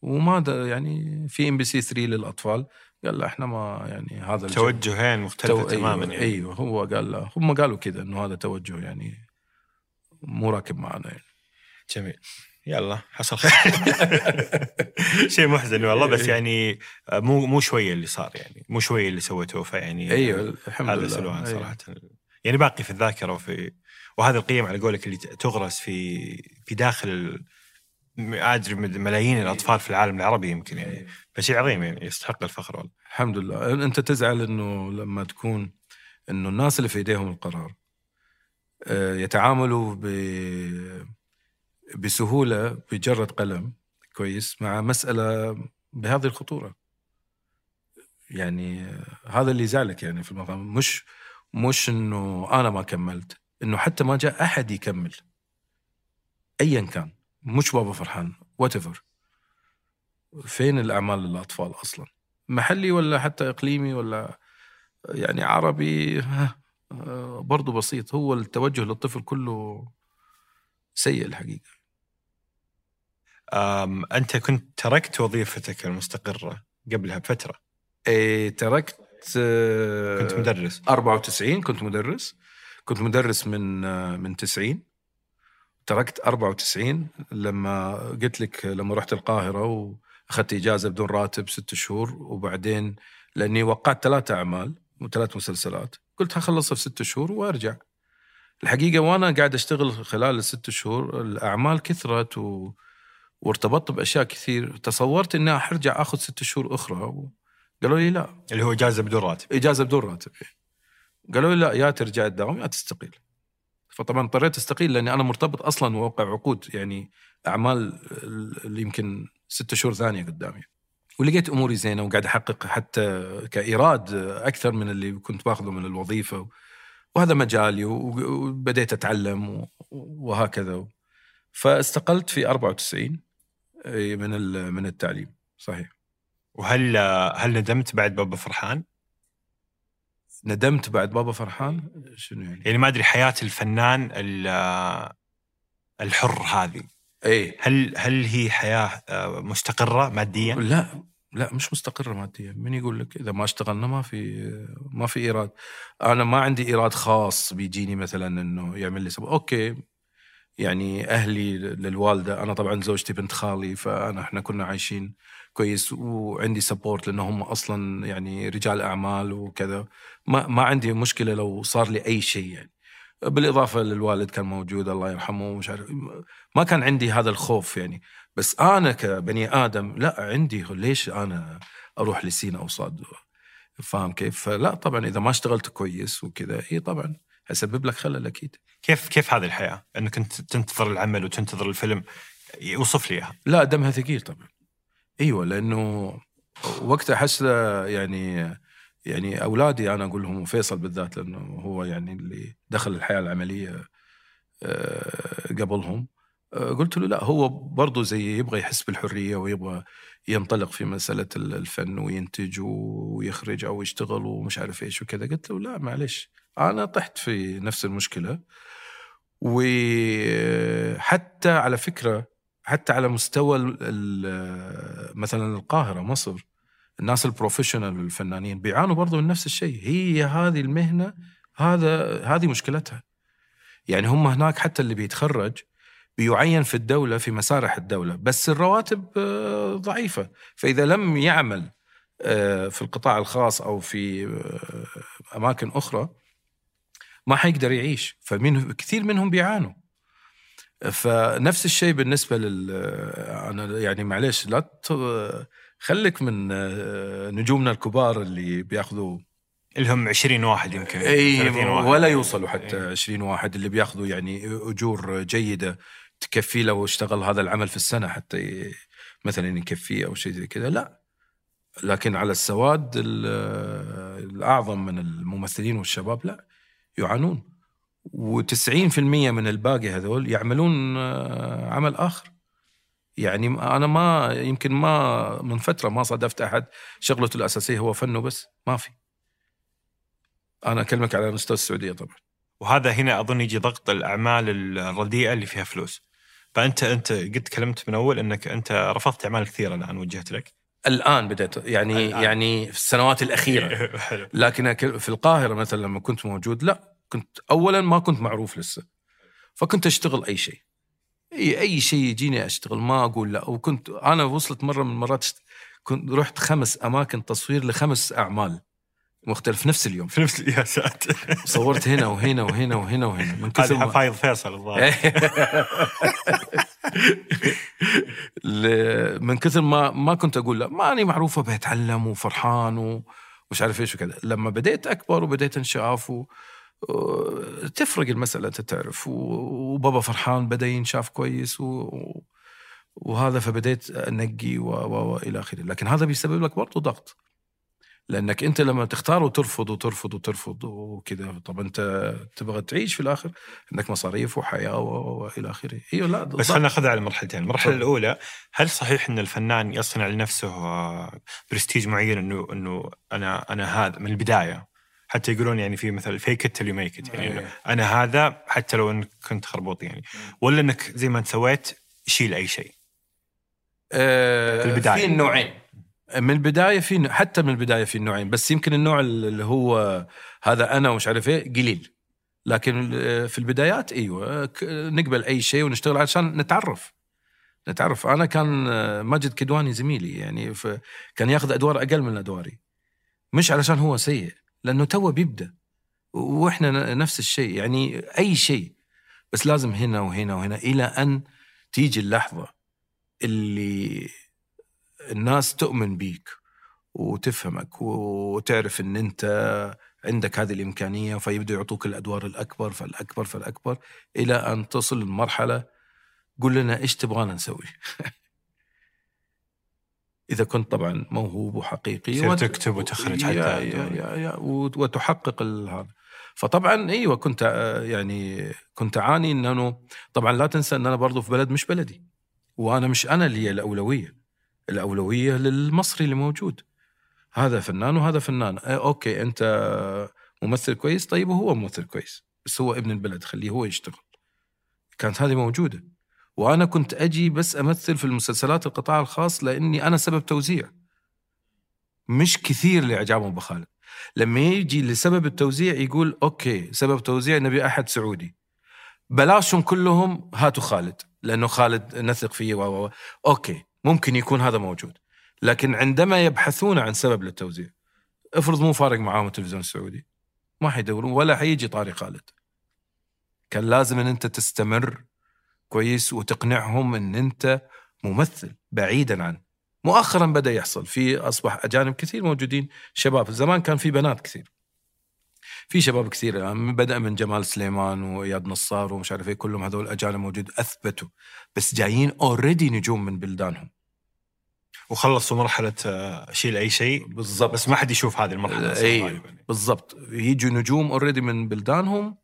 وما يعني في ام بي سي 3 للأطفال. قال لا إحنا ما يعني هذا. توجهين مختلفة تو- تماما أيوة, يعني. أيوه هو قال هم قالوا كذا إنه هذا توجه يعني مو راكب معنا. يعني جميل. يلا حصل خير. شيء محزن والله بس يعني آه، مو مو شوية اللي صار يعني. مو شوية اللي سويتوه فيعني أيوه الحمد هذا لله. سلوان أيوة. صراحة. يعني باقي في الذاكرة وفي وهذه القيم على قولك اللي تغرس في في داخل أدري ملايين الأطفال في العالم العربي يمكن يعني. فشيء عظيم يعني يستحق الفخر والله. الحمد لله. أنت تزعل إنه لما تكون إنه الناس اللي في إيديهم القرار آه، يتعاملوا ب بسهولة بجرة قلم كويس مع مسألة بهذه الخطورة. يعني آه، هذا اللي يزعلك يعني في المقام. مش مش إنه أنا ما كملت إنه حتى ما جاء أحد يكمل. ايا كان مش بابا فرحان وات فين الأعمال للاطفال أصلا؟ محلي ولا حتى إقليمي ولا يعني عربي؟ برضو بسيط هو التوجه للطفل كله سيء الحقيقة. أم أنت كنت تركت وظيفتك المستقرة قبلها بفترة. إيه تركت آه، كنت مدرس. 94 كنت مدرس. كنت مدرس من آه، من 90 تركت 94 لما قلت لك لما رحت القاهرة وأخذت إجازة بدون راتب ست شهور وبعدين لأني وقعت ثلاثة أعمال وثلاث مسلسلات. قلت هخلصها في ست شهور وأرجع. الحقيقة وأنا قاعد أشتغل خلال الست شهور الأعمال كثرت و... وارتبطت بأشياء كثير. تصورت إني حرجع آخذ ست شهور أخرى قالوا لي لا. اللي هو إجازة بدون راتب. إجازة بدون راتب. قالوا لي لا يا ترجع تداوم يا تستقيل. فطبعا اضطريت أستقيل لأني أنا مرتبط أصلا ووقع عقود يعني أعمال اللي يمكن ست شهور ثانية قدامي. ولقيت أموري زينة وقاعد أحقق حتى كإيراد أكثر من اللي كنت باخذه من الوظيفة. وهذا مجالي وبديت أتعلم وهكذا. فاستقلت في 94 أي، من من التعليم. صحيح. وهل هل ندمت بعد بابا فرحان؟ ندمت بعد بابا فرحان؟ شنو يعني؟ يعني ما أدري حياة الفنان ال- الحر هذه. إيه. هل هل هي حياة آه، مستقرة ماديا؟ لا لا مش مستقرة ماديا. من يقول لك إذا ما اشتغلنا ما في ما في إيراد. أنا ما عندي إيراد خاص بيجيني مثلا إنه يعمل لي سبب أوكي. يعني أهلي للوالدة. أنا طبعا زوجتي بنت خالي فأنا إحنا كنا عايشين كويس وعندي سبورت لأن هم أصلا يعني رجال أعمال وكذا. ما ما عندي مشكلة لو صار لي أي شيء يعني. بالإضافة للوالد كان موجود الله يرحمه ومش عارف ما كان عندي هذا الخوف يعني. بس أنا كبني آدم لا عندي ليش أنا أروح لسين أو صاد فاهم كيف؟ فلا طبعا إذا ما اشتغلت كويس وكذا إي طبعا حيسبب لك خلل أكيد. كيف كيف هذه الحياة؟ إنك أنت تنتظر العمل وتنتظر الفيلم يوصف لي إياها. لا دمها ثقيل طبعا. إيوه لأنه وقتها احس يعني يعني أولادي أنا أقول لهم وفيصل بالذات لأنه هو يعني اللي دخل الحياة العملية آه، قبلهم. آه، قلت له لا هو برضه زي يبغى يحس بالحرية ويبغى ينطلق في مسألة الفن وينتج ويخرج أو يشتغل ومش عارف إيش وكذا. قلت له لا معلش أنا طحت في نفس المشكلة. وحتى على فكرة حتى على مستوى مثلا القاهرة مصر الناس البروفيشنال الفنانين بيعانوا برضو من نفس الشيء. هي هذه المهنة هذا هذه مشكلتها. يعني هم هناك حتى اللي بيتخرج بيعين في الدولة في مسارح الدولة بس الرواتب آه، ضعيفة. فإذا لم يعمل آه، في القطاع الخاص أو في آه، أماكن أخرى ما حيقدر يعيش. فمن كثير منهم بيعانوا. فنفس الشيء بالنسبة لل أنا يعني معلش لا خليك من آه، نجومنا الكبار اللي بياخذوا اللي هم 20 واحد يمكن إي واحد. ولا يوصلوا حتى أي. 20 واحد اللي بياخذوا يعني أجور جيدة تكفيه لو اشتغل هذا العمل في السنة حتى مثلا يكفيه أو شيء زي كذا لا لكن على السواد الأعظم من الممثلين والشباب لا يعانون و90% من الباقي هذول يعملون آه، عمل آخر يعني أنا ما يمكن ما من فترة ما صادفت أحد شغلته الأساسية هو فنه بس ما في. أنا أكلمك على مستوى السعودية طبعا. وهذا هنا أظن يجي ضغط الأعمال الرديئة اللي فيها فلوس. فانت أنت قد تكلمت من أول إنك أنت رفضت أعمال كثيرة الآن وجهت لك. الآن بدأت يعني الآن. يعني في السنوات الأخيرة. لكن في القاهرة مثلا لما كنت موجود لا كنت اولا ما كنت معروف لسه. فكنت أشتغل أي شيء. أي أي شيء يجيني أشتغل ما أقول لا. وكنت أنا وصلت مرة من المرات كنت رحت خمس أماكن تصوير لخمس أعمال. مختلف نفس اليوم. في نفس يا ساتر. صورت هنا وهنا وهنا وهنا وهنا. من كثر هذه حفايض فيصل الظاهر. من كثر ما ما كنت أقول لا. ماني معروفة بتعلم وفرحان ومش عارف إيش وكذا. لما بديت أكبر وبديت أنشأف. تفرق المسألة أنت تعرف. وبابا فرحان بدأ ينشاف كويس و... وهذا فبديت أنقي و... و... وإلى آخره. لكن هذا بيسبب لك برضه ضغط. لأنك أنت لما تختار وترفض وترفض وترفض وكذا. طب أنت تبغى تعيش في الآخر عندك مصاريف وحياة وإلى آخره. إيوه لا بس خلينا ناخذها على مرحلتين المرحلة الأولى هل صحيح أن الفنان يصنع لنفسه برستيج معين أنه أنه أنا أنا هذا من البداية؟ حتى يقولون يعني في مثل fake it till you make it يعني أيه. أنا هذا حتى لو انك كنت خربوط يعني. ولا إنك زي ما أنت سويت شيل أي شيء. أه في البداية. في النوعين من البداية في حتى من البداية في النوعين بس يمكن النوع اللي هو هذا أنا ومش عارف إيه قليل. لكن آه، في البدايات أيوه نقبل أي شيء ونشتغل عشان نتعرف. نتعرف. أنا كان آه، ماجد كدواني زميلي يعني كان ياخذ أدوار أقل من ادواري مش علشان هو سيء. لأنه تو بيبدأ. وإحنا نفس الشيء يعني أي شيء. بس لازم هنا وهنا وهنا إلى أن تيجي اللحظة اللي الناس تؤمن بيك وتفهمك وتعرف إن أنت عندك هذه الإمكانية فيبدأوا يعطوك الأدوار الأكبر فالأكبر فالأكبر إلى أن تصل لمرحلة قول لنا إيش تبغانا نسوي. إذا كنت طبعا موهوب وحقيقي تكتب وتخرج حتى يا يا يا يا وتحقق هذا. فطبعا إيوه كنت يعني كنت أعاني انه طبعا لا تنسى إن أنا برضو في بلد مش بلدي. وأنا مش أنا اللي الأولوية. الأولوية للمصري اللي موجود. هذا فنان وهذا فنان. إيه أوكي أنت ممثل كويس؟ طيب وهو ممثل كويس. بس هو ابن البلد خليه هو يشتغل. كانت هذه موجودة. وأنا كنت أجي بس أمثل في المسلسلات القطاع الخاص لأني أنا سبب توزيع. مش كثير اللي اعجابهم بخالد لما يجي لسبب التوزيع يقول okay سبب توزيع نبي أحد سعودي. بلاشهم كلهم هاتوا خالد. لأنه خالد نثق فيه و و- okay ممكن يكون هذا موجود. لكن عندما يبحثون عن سبب للتوزيع افرض مو فارق معاهم التلفزيون السعودي ما حيدورون ولا حيجي طاري خالد. كان لازم إن أنت تستمر كويس وتقنعهم إن أنت ممثل بعيدا عن مؤخرا بدأ يحصل في أصبح أجانب كثير موجودين شباب زمان كان في بنات كثير. في شباب كثير الان بدأ من جمال سليمان وإياد نصار ومش عارف إيه كلهم هذول أجانب موجود أثبتوا. بس جايين already نجوم من بلدانهم. وخلصوا مرحلة آه، شيل أي شيء. بالضبط. بس ما حد يشوف هذه المرحلة اي غالباً. بالضبط. يجوا نجوم already من بلدانهم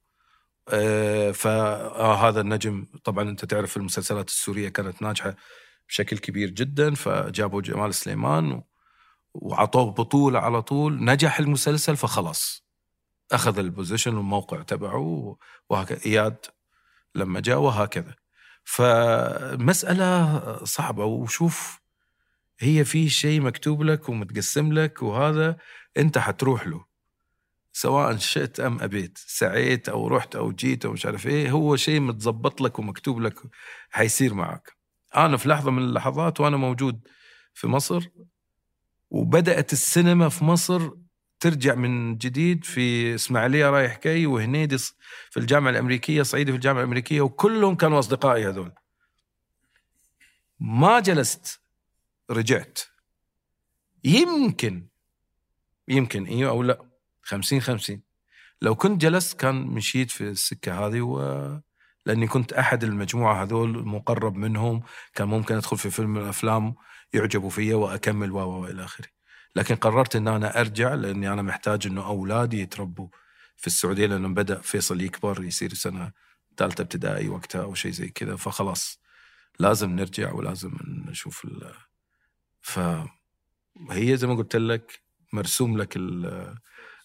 فهذا النجم. طبعا أنت تعرف المسلسلات السورية كانت ناجحة بشكل كبير جدا فجابوا جمال سليمان وعطوه بطولة على طول. نجح المسلسل فخلاص أخذ البوزيشن والموقع تبعه وهكذا. إياد لما جاء وهكذا. فمسألة صعبة. وشوف هي في شيء مكتوب لك ومتقسم لك وهذا أنت حتروح له. سواء شئت أم أبيت سعيت أو رحت أو جيت أو مش عارف إيه هو شيء متظبط لك ومكتوب لك حيصير معك. أنا في لحظة من اللحظات وأنا موجود في مصر وبدأت السينما في مصر ترجع من جديد في إسماعيلية رايح جاي وهنيدي في الجامعة الأمريكية صعيدي في الجامعة الأمريكية وكلهم كانوا أصدقائي هذول. ما جلست رجعت. يمكن يمكن إيوه أو لا. 50 50 لو كنت جلست كان مشيت في السكة هذه و لأني كنت أحد المجموعة هذول مقرب منهم. كان ممكن أدخل في فيلم من الأفلام يعجبوا فيا وأكمل و إلى آخره. لكن قررت إن أنا أرجع لأني أنا محتاج إنه اولادي يتربوا في السعودية لأنه بدأ فيصل يكبر يصير سنة ثالثة ابتدائي وقتها أو شيء زي كذا. فخلاص لازم نرجع ولازم نشوف ال... فهي زي ما قلت لك مرسوم لك ال-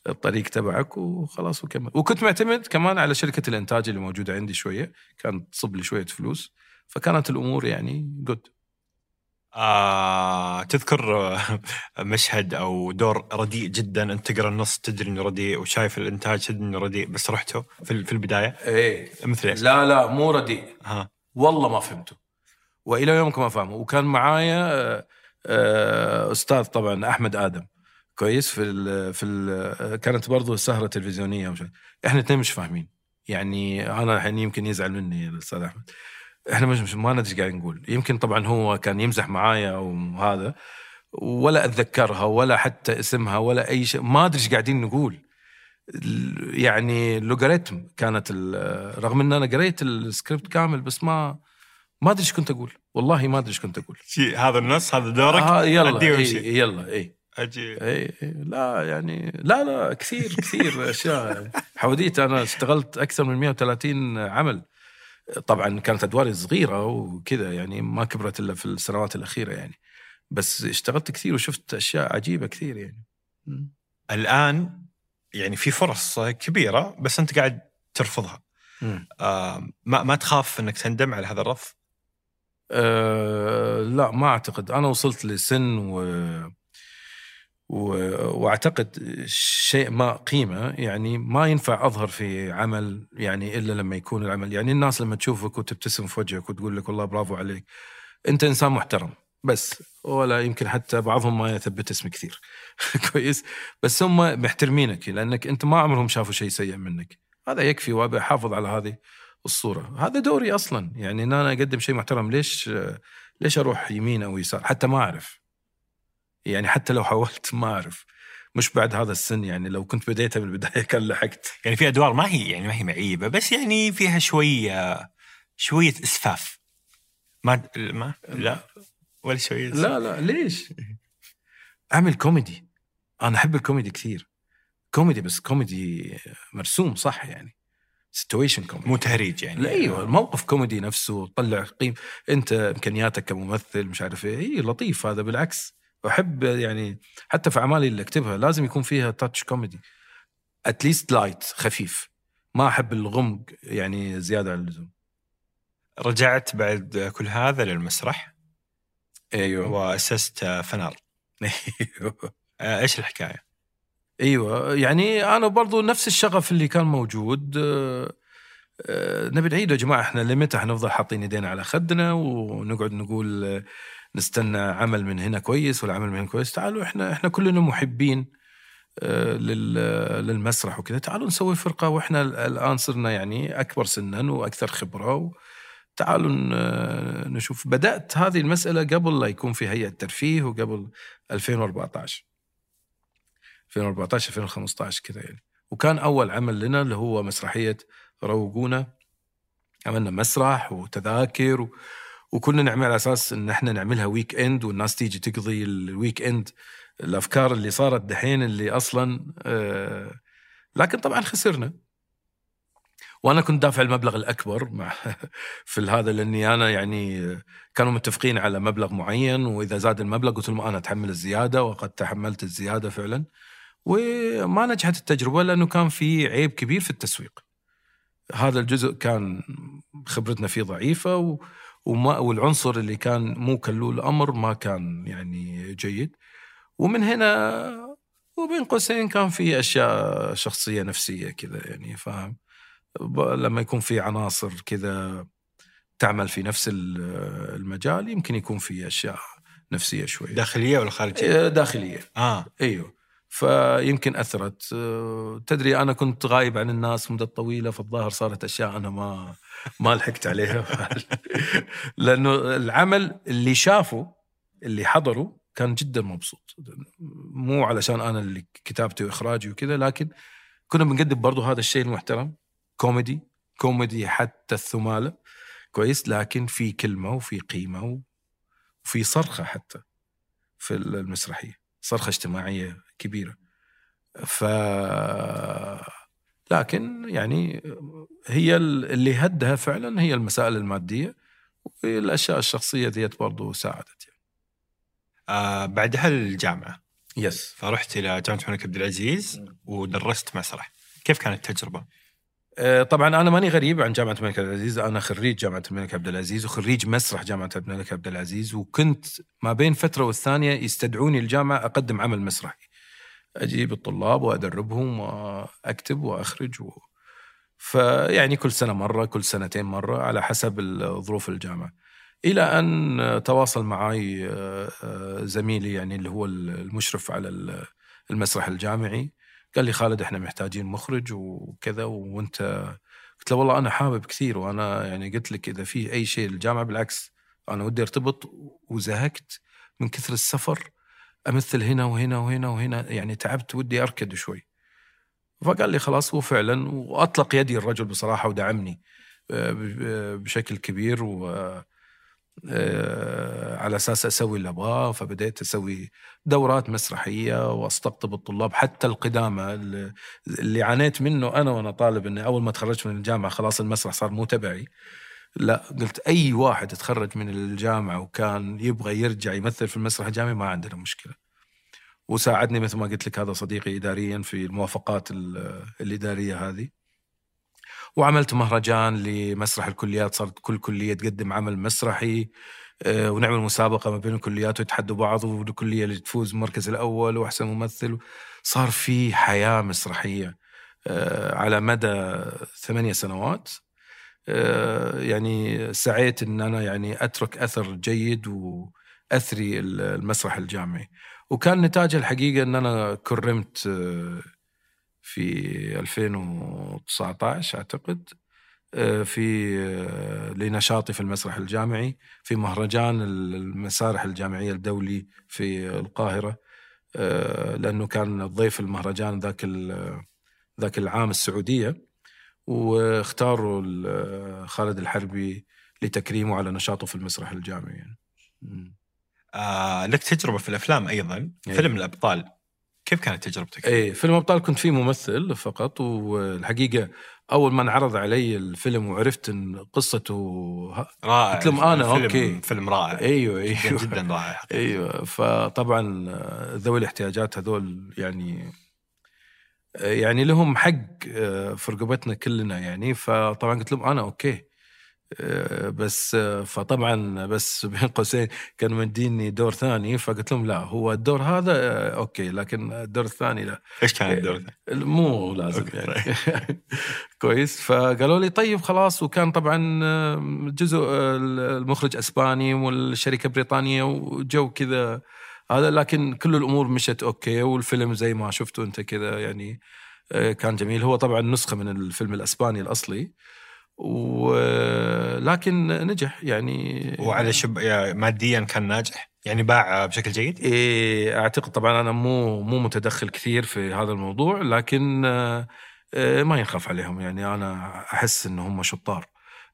الطريق تبعك وخلاص وكمل. وكنت معتمد كمان على شركة الإنتاج اللي موجودة عندي شوية كانت تصب لي شوية فلوس فكانت الأمور يعني جود آه تذكر مشهد أو دور رديء جدا أنت تقرأ النص تدري إنه رديء وشايف الإنتاج تدري إنه رديء بس رحته في في البداية؟ إيه. مثل إيش؟ لا لا مو رديء. ها. والله ما فهمته. وإلى يومك ما فهمه. وكان معايا آه، آه، أستاذ طبعا أحمد آدم. كويس في ال في ال كانت برضو سهرة تلفزيونية ومش إحنا اثنين مش فاهمين. يعني أنا الحين يمكن يزعل مني الأستاذ أحمد. إحنا مش, مش ما ندري قاعد نقول. يمكن طبعا هو كان يمزح معايا وهذا ولا أتذكرها ولا حتى اسمها ولا أي شيء. ما أدري إيش قاعدين نقول. يعني لوغاريتم كانت ال- رغم إن أنا قريت السكريبت كامل بس ما ما أدري إيش كنت أقول. والله ما أدري إيش كنت أقول. شي هذا النص هذا دورك؟ آه يلا. إيه. يلا. اي أجي. اي إيه. لا يعني لا لا كثير كثير أشياء. حوادث أنا اشتغلت أكثر من 130 عمل. طبعا كانت أدواري صغيرة وكذا يعني ما كبرت إلا في السنوات الأخيرة يعني. بس اشتغلت كثير وشفت أشياء عجيبة كثير يعني. الآن يعني في فرص كبيرة بس أنت قاعد ترفضها. آه ما ما تخاف إنك تندم على هذا الرفض؟ أه لا ما أعتقد. أنا وصلت لسن و... وأعتقد شيء ما قيمة يعني ما ينفع أظهر في عمل يعني إلا لما يكون العمل. يعني الناس لما تشوفك وتبتسم في وجهك وتقول لك والله برافو عليك أنت إنسان محترم بس ولا يمكن حتى بعضهم ما يثبت اسم كثير. كويس؟ بس هم محترمينك لأنك أنت ما عمرهم شافوا شيء سيء منك. هذا يكفي وأبي أحافظ على هذه الصورة. هذا دوري أصلا. يعني إن أنا أقدم شيء محترم ليش ليش أروح يمين أو يسار؟ حتى ما أعرف. يعني حتى لو حاولت ما أعرف. مش بعد هذا السن يعني لو كنت بديتها من البدايه كان لحقت. يعني في أدوار ما هي يعني ما هي معيبة بس يعني فيها شوية شوية إسفاف. ما ما؟ لا؟ ولا شوية لا لا. ليش؟ أعمل كوميدي. أنا أحب الكوميدي كثير. كوميدي بس كوميدي مرسوم صح يعني. situation comedy مو تهريج يعني. لا أيوه. الموقف كوميدي نفسه طلع قيم. أنت إمكانياتك كممثل مش عارف إيه. اي لطيف هذا بالعكس. أحب يعني حتى في أعمالي اللي أكتبها لازم يكون فيها touch كوميدي اتليست لايت خفيف. ما أحب الغمق يعني زيادة عن اللزوم. رجعت بعد كل هذا للمسرح؟ أيوه. وأسست فنار. أيوه. آه، إيش الحكاية؟ أيوه يعني أنا برضو نفس الشغف اللي كان موجود. آه، آه، نبي نعيده يا جماعة إحنا لمتى حنفضل حاطين ايدينا على خدنا ونقعد نقول نستنى عمل من هنا كويس ولا عمل من هنا كويس. تعالوا إحنا إحنا كلنا محبين آه، لل- للمسرح وكذا. تعالوا نسوي فرقة وإحنا الآن صرنا يعني أكبر سنا وأكثر خبرة تعالوا نشوف. بدأت هذه المسألة قبل لا يكون في هيئة ترفيه وقبل 2014 2014 2015 كذا يعني. وكان أول عمل لنا اللي هو مسرحية روقونا. عملنا مسرح وتذاكر و... وكنا نعمل على أساس إن إحنا نعملها weekend والناس تيجي تقضي ال weekend الأفكار اللي صارت دحين اللي أصلا آه لكن طبعا خسرنا. وأنا كنت دافع المبلغ الأكبر مع في هذا لأني أنا يعني كانوا متفقين على مبلغ معين وإذا زاد المبلغ قلت لهم أنا أتحمل الزيادة وقد تحملت الزيادة فعلا. وما نجحت التجربة لأنه كان في عيب كبير في التسويق. هذا الجزء كان خبرتنا فيه ضعيفة و وما والعنصر اللي كان مو كلول الأمر ما كان يعني جيد. ومن هنا وبين قوسين كان في أشياء شخصية نفسية كذا يعني فاهم؟ لما يكون في عناصر كذا تعمل في نفس ال- المجال يمكن يكون في أشياء نفسية شوي. داخلية ولا خارجية؟ إيه، داخلية. آه. إيوه. فيمكن أثرت. أه، تدري أنا كنت غايب عن الناس مدة طويلة فالظاهر صارت أشياء أنا ما ما لحقت عليها. لأنه العمل اللي شافه اللي حضره كان جدا مبسوط. مو علشان أنا اللي كتابتي وإخراجي وكذا لكن كنا بنقدم برضو هذا الشيء المحترم. كوميدي كوميدي حتى الثمالة. كويس لكن في كلمة وفي قيمة وفي صرخة حتى في المسرحية. صرخة اجتماعية كبيرة. ف لكن يعني هي اللي هدها فعلا هي المسائل المادية والأشياء الشخصية ذيت برضو ساعدت يعني. آه بعدها الجامعة. يس فرحت إلى جامعة الملك عبد العزيز ودرست مسرح. كيف كانت التجربة؟ آه، طبعا أنا ماني غريب عن جامعة الملك عبد العزيز. أنا خريج جامعة الملك عبد العزيز وخريج مسرح جامعة الملك عبد العزيز وكنت ما بين فترة والثانية يستدعوني الجامعة أقدم عمل مسرحي. أجيب الطلاب وأدربهم وأكتب وأخرج و... فيعني كل سنة مرة كل سنتين مرة على حسب ظروف الجامعة. إلى أن تواصل معي آه، زميلي يعني اللي هو المشرف على ال- المسرح الجامعي. قال لي خالد إحنا محتاجين مخرج وكذا وأنت قلت له والله أنا حابب كثير وأنا يعني قلت لك إذا في أي شيء للجامعة بالعكس أنا ودي أرتبط وزهقت من كثر السفر أمثل هنا وهنا وهنا وهنا. يعني تعبت ودي أركد شوي. فقال لي خلاص هو فعلا وأطلق يدي الرجل بصراحة ودعمني آه، ب- بشكل كبير و آه، على أساس أسوي اللي أبغاه. فبديت أسوي دورات مسرحية وأستقطب الطلاب حتى القدامى اللي عانيت منه أنا وأنا طالب إني أول ما تخرجت من الجامعة خلاص المسرح صار مو تبعي. لا قلت أي واحد تخرج من الجامعة وكان يبغى يرجع يمثل في المسرح الجامعي ما عندنا مشكلة. وساعدني مثل ما قلت لك هذا صديقي اداريا في الموافقات ال- الإدارية هذه. وعملت مهرجان لمسرح الكليات صارت كل كلية تقدم عمل مسرحي آه، ونعمل مسابقة ما بين الكليات ويتحدوا بعض والكلية اللي تفوز المركز الأول وأحسن ممثل. صار في حياة مسرحية آه، على مدى ثمانية سنوات. يعني سعيت إن أنا يعني أترك أثر جيد وأثري المسرح الجامعي. وكان نتاجه الحقيقة إن أنا كرمت آه، في 2019 أعتقد آه، في آه، لنشاطي في المسرح الجامعي في مهرجان المسارح الجامعية الدولي في القاهرة آه، لأنه كان ضيف المهرجان ذاك ذاك العام السعودية. واختاروا ال- خالد الحربي لتكريمه على نشاطه في المسرح الجامعي يعني. آه لك تجربة في الأفلام أيضا أي. فيلم الأبطال كيف كانت تجربتك؟ إيه فيلم ابطال كنت فيه ممثل فقط والحقيقة أول ما انعرض علي الفيلم وعرفت إن قصته رائع قلت لهم أنا، الفيلم- okay. فيلم رائع أيوه جدا, أيوه جدا رائع حقيقة. أيوه فطبعا ذوي الاحتياجات هذول يعني يعني لهم حق آه، في رقبتنا كلنا يعني. فطبعا قلت لهم أنا okay. آه، بس آه، فطبعا بس بين قوسين كانوا مديني دور ثاني. فقلت لهم لا هو الدور هذا okay لكن الدور الثاني لا. إيش كان الدور ذا؟ مو لازم okay، يعني. كويس. فقالوا لي طيب خلاص. وكان طبعا جزء المخرج أسباني والشركة بريطانية وجو كذا هذا لكن كل الأمور مشت okay والفيلم زي ما شفتوا أنت كذا يعني آه، كان جميل. هو طبعا نسخة من الفيلم الأسباني الأصلي. ولكن نجح يعني. وعلى شب يا- ماديا كان ناجح. يعني باع بشكل جيد؟ إيه أعتقد طبعا أنا مو مو متدخل كثير في هذا الموضوع لكن آه، آه، ما ينخاف عليهم. يعني أنا أحس ان هم شطار.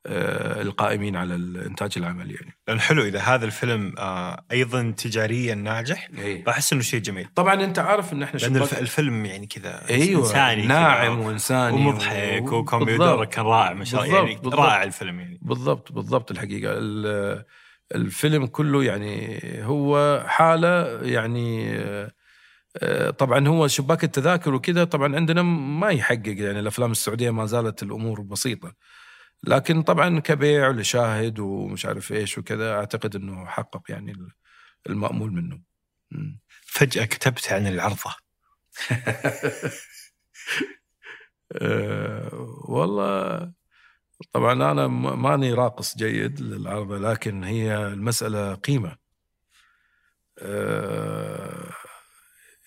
القائمين على الإنتاج العمل يعني. لأن حلو إذا هذا الفيلم آه أيضا تجاريا ناجح بحس إنه شيء جميل. طبعا أنت عارف إن إحنا لأن الفيلم يعني كذا أيوه إنساني ناعم وإنساني ومضحك و- بالضبط. كان رائع ما شاء الله يعني بالضبط،. رائع الفيلم يعني. بالضبط بالضبط الحقيقة. ال- الفيلم كله يعني هو حالة يعني آه، آه، طبعا هو شباك التذاكر وكذا طبعا عندنا ما يحقق يعني الأفلام السعودية ما زالت الأمور بسيطة. لكن طبعا كبيع لشاهد ومش عارف إيش وكذا أعتقد إنه حقق يعني المأمول منه. فجأة كتبت عن العرضة. أه والله طبعا أنا ماني راقص جيد للعرضة لكن هي المسألة قيمة. أه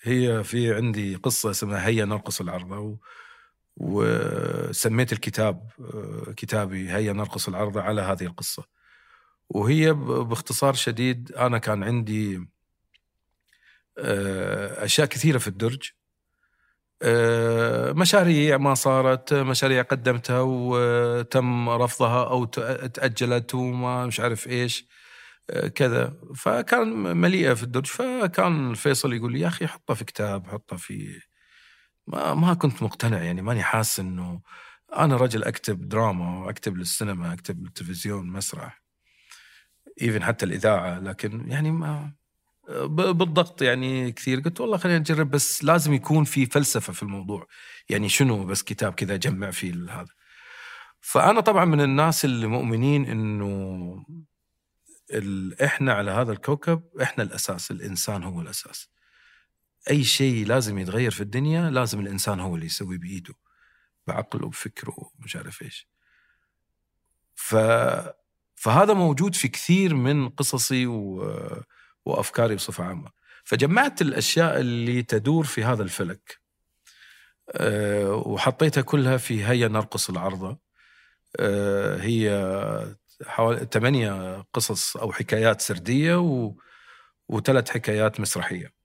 هي في عندي قصة اسمها هيا نرقص العرضة وسميت الكتاب كتابي هيا نرقص العرضه على هذه القصة. وهي باختصار شديد أنا كان عندي آه، أشياء كثيرة في الدرج. آه، مشاريع ما صارت مشاريع قدمتها وتم رفضها أو ت- تأجلت وما مش عارف إيش آه، كذا. فكان مليئة في الدرج. فكان فيصل يقول لي يا أخي حطها في كتاب حطها في ما ما كنت مقتنع يعني ماني حاسس إنه أنا رجل أكتب دراما وأكتب للسينما أكتب للتلفزيون مسرح إيفن حتى الإذاعة لكن يعني ما بالضغط يعني كثير. قلت والله خلينا نجرب بس لازم يكون في فلسفة في الموضوع. يعني شنو بس كتاب كذا جمع فيه هذا. فأنا طبعا من الناس اللي مؤمنين إنه. إحنا على هذا الكوكب إحنا الأساس الإنسان هو الأساس. أي شيء لازم يتغير في الدنيا لازم الإنسان هو اللي يسوي بإيده بعقله بفكره مش عارف إيش. ف فهذا موجود في كثير من قصصي و... وأفكاري بصفة عامة. فجمعت الأشياء اللي تدور في هذا الفلك أه وحطيتها كلها في هيا نرقص العرضة. أه هي حوالي ثمانية قصص أو حكايات سردية و... وثلاث حكايات مسرحية.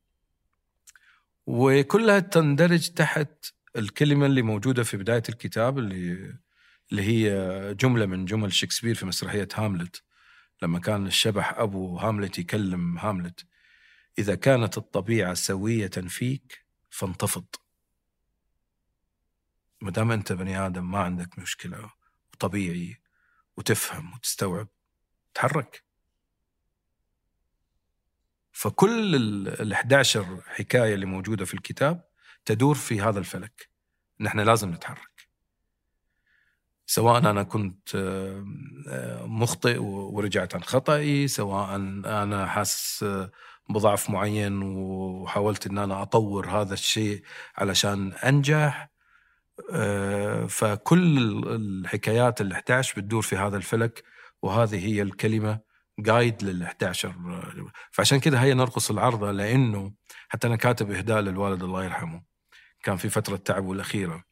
وكلها تندرج تحت الكلمة اللي موجودة في بداية الكتاب اللي اللي هي جملة من جمل شكسبير في مسرحية هاملت. لما كان الشبح أبو هاملت يكلم هاملت إذا كانت الطبيعة سوية فيك فانتفض. ما دام أنت بني آدم ما عندك مشكلة وطبيعي وتفهم وتستوعب تحرك. فكل ال 11 حكاية اللي موجودة في الكتاب تدور في هذا الفلك. نحن لازم نتحرك. سواء أنا كنت مخطئ ورجعت عن خطأي سواء أنا حاسس بضعف معين وحاولت أن أنا أطور هذا الشيء علشان أنجح آه، فكل الحكايات ال 11 بتدور في هذا الفلك وهذه هي الكلمة جايد لل 11 فعشان كذا هي نرقص العرضة لأنه حتى أنا كاتب إهداء للوالد الله يرحمه. كان في فترة تعبه الأخيرة.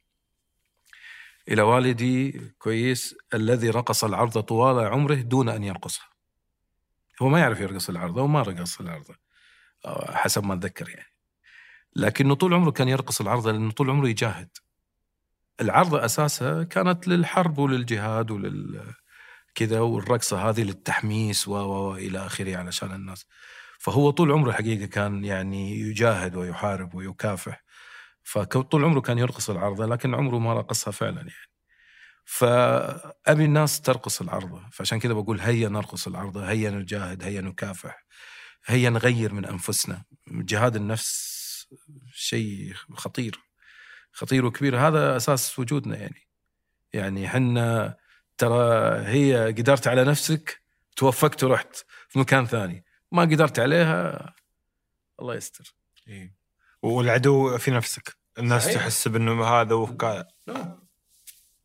إلى والدي كويس الذي رقص العرض طوال عمره دون أن يرقصها هو ما يعرف يرقص العرضة وما رقص العرضة آه، حسب ما أتذكر يعني. لكنه طول عمره كان يرقص العرضة لأنه طول عمره يجاهد. العرضة أساسها كانت للحرب وللجهاد ولل كذا والرقصة هذه للتحميس و إلى آخره علشان الناس. فهو طول عمره حقيقة كان يعني يجاهد ويحارب ويكافح. فطول عمره كان يرقص العرضة لكن عمره ما رقصها فعلا يعني. فأبي الناس ترقص العرضة. فعشان كذا بقول هيا نرقص العرضة هيا نجاهد هيا نكافح هيا نغير من أنفسنا. جهاد النفس شيء خطير خطير وكبير. هذا أساس وجودنا يعني. يعني حنا ترى هي قدرت على نفسك توفقت ورحت في مكان ثاني. ما قدرت عليها الله يستر. إيه. والعدو في نفسك. الناس صحيح. تحس بأنه هذا وكذا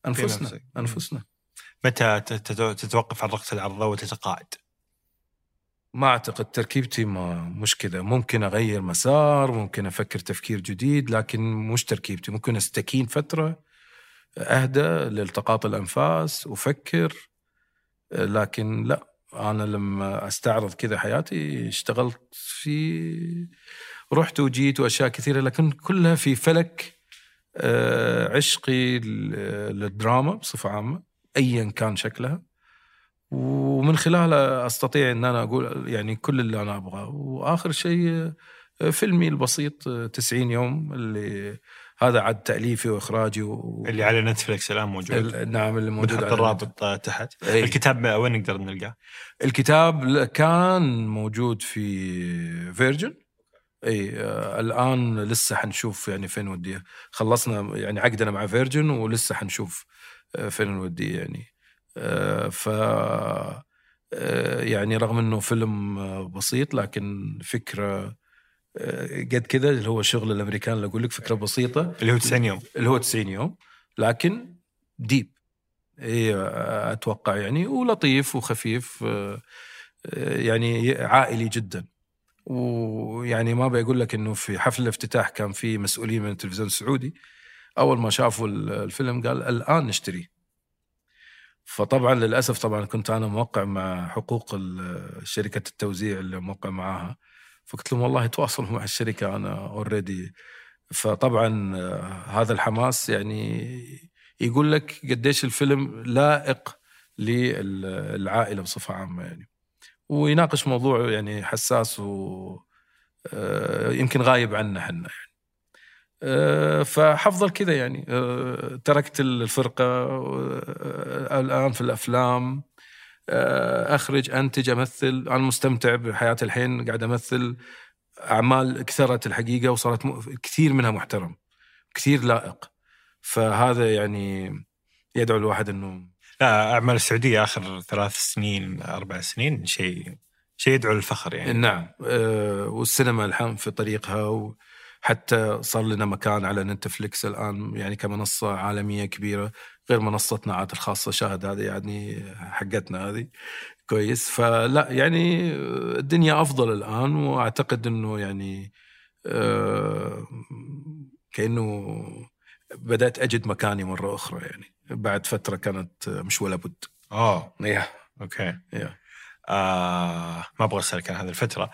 أنفسنا نفسك. أنفسنا. متى تت- تتوقف عن رقص العرضه وتتقاعد؟ ما أعتقد. تركيبتي ما مش كذا ممكن أغير مسار ممكن أفكر تفكير جديد لكن مش تركيبتي. ممكن أستكين فترة أهدى لالتقاط الأنفاس وافكر لكن لا أنا لما أستعرض كذا حياتي اشتغلت في رحت وجيت وأشياء كثيرة لكن كلها في فلك آه، عشقي لل- للدراما بصفة عامة ايا كان شكلها. ومن خلالها أستطيع إن أنا أقول يعني كل اللي أنا أبغاه. وآخر شيء آه، فيلمي البسيط آه، 90 يوم اللي هذا عاد تأليفي وإخراجي و... اللي على نتفلكس الآن موجود. ال- نعم اللي موجود بنحط الرابط آه، تحت. إيه. الكتاب وين نقدر نلقاه؟ الكتاب كان موجود في فيرجن. اي آه الآن لسه حنشوف يعني فين وديه خلصنا يعني عقدنا مع فيرجن ولسه حنشوف آه فين نوديه يعني. آه ف آه يعني رغم إنه فيلم بسيط لكن فكرة قد كذا اللي هو شغل الأمريكان اللي أقول لك فكرة بسيطة. اللي هو 90 يوم. اللي هو 90 يوم لكن ديب اي أتوقع يعني ولطيف وخفيف آه، آه، يعني عائلي جدا. ويعني ما بقول لك إنه في حفل الافتتاح كان في مسؤولين من التلفزيون السعودي. أول ما شافوا ال- الفيلم قال الآن نشتريه. فطبعا للأسف طبعا كنت أنا موقع مع حقوق شركة التوزيع اللي موقع معاها. فقلت لهم والله تواصلوا مع الشركة أنا اوريدي فطبعا آه، هذا الحماس يعني يقول لك قديش الفيلم لائق للعائلة بصفة عامة يعني. ويناقش موضوع يعني حساس و آه، يمكن غايب عنا إحنا يعني. آه، فحفضل كذا يعني. تركت الفرقة الآن في الأفلام. أخرج أنتج أمثل. أنا مستمتع بحياتي الحين قاعد أمثل أعمال كثرت الحقيقة وصارت م- كثير منها محترم كثير لائق. فهذا يعني يدعو الواحد إنه لا أعمال السعودية آخر ثلاث سنين أربع سنين شيء شيء يدعو للفخر يعني. نعم. آه، والسينما الحين في طريقها وحتى صار لنا مكان على نتفليكس الآن يعني كمنصة عالمية كبيرة غير منصتنا عاد الخاصة شاهد هذه يعني حقتنا هذه. كويس. فلا يعني الدنيا أفضل الآن وأعتقد إنه يعني آه، كأنه بدأت أجد مكاني مرة أخرى يعني. بعد فترة كانت مش ولا بد. اوه يا أوكي. يا آه ما أبغى أسألك عن هذه الفترة.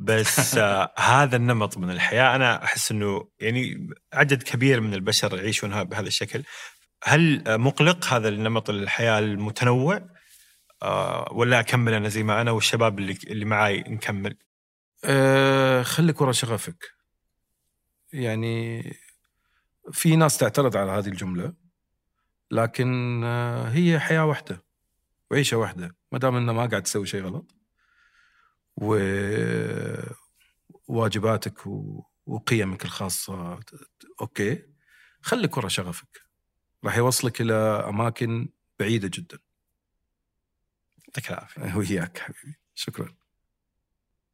بس آه هذا النمط من الحياة. أنا أحس إنه يعني عدد كبير من البشر يعيشونها بهذا الشكل. هل مقلق هذا النمط الحياة المتنوع؟ آه ولا أكمل أنا زي ما أنا والشباب اللي اللي معاي نكمل؟ أه خليك ورا شغفك. يعني في ناس تعترض على هذه الجملة لكن آه، هي حياة واحدة وعيشة واحدة ما دام انه ما قاعد تسوي شيء غلط. وواجباتك وقيمك الخاصة. أوكي؟ خليك ورا شغفك. راح يوصلك إلى أماكن بعيدة جدا. يعطيك العافية. وياك حبيبي. شكرا.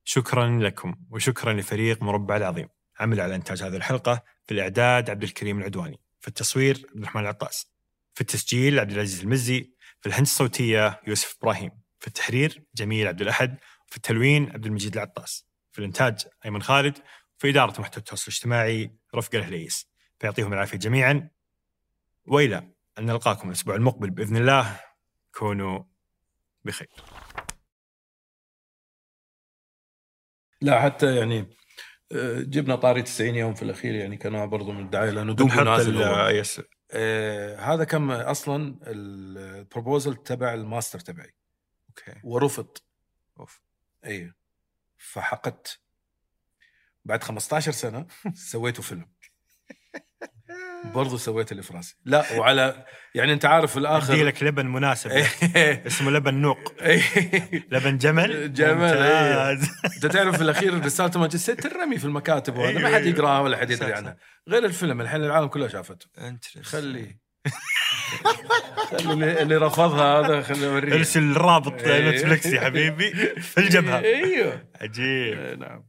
شكرا لكم وشكرا لفريق مربع العظيم. عمل على إنتاج هذه الحلقة في الإعداد عبد الكريم العدواني في التصوير عبد الرحمن العطاس في التسجيل عبد العزيز المزي في الهندسة الصوتية يوسف إبراهيم في التحرير جميل عبد الأحد في التلوين عبد المجيد العطاس في الإنتاج أيمن خالد في إدارة محتوى التواصل الاجتماعي رفقه الهليس. فيعطيهم العافية جميعا. وإلى أن نلقاكم الأسبوع المقبل بإذن الله. كونوا بخير. لا حتى يعني آه، جبنا طاري 90 يوم في الأخير يعني كنوع برضو من الدعاية لأنه دوب نازل yes. آه هذا كان أصلا؟ ال proposal تبع الماستر تبعي. Okay. ورفض. أوف. اي فحقدت. بعد 15 سنة سويته فيلم. برضو سويت اللي في راسي لا وعلى يعني أنت عارف في ادي الآخر لك لبن مناسب. اسمه لبن نوق. إيه. لبن جمل؟ جمل، ممتاز. أنت تعرف في الأخير رساله الماجستير ترمي في المكاتب وهذا ما حد يقراها ولا حد يدري عنها. غير الفيلم الحين العالم كله شافته. Interesting. اللي رفضها هذا خلينا نوريه ارسل الرابط إيه. نتفلكس يا حبيبي في الجبهة. أيوه. عجيب. إيه، نعم.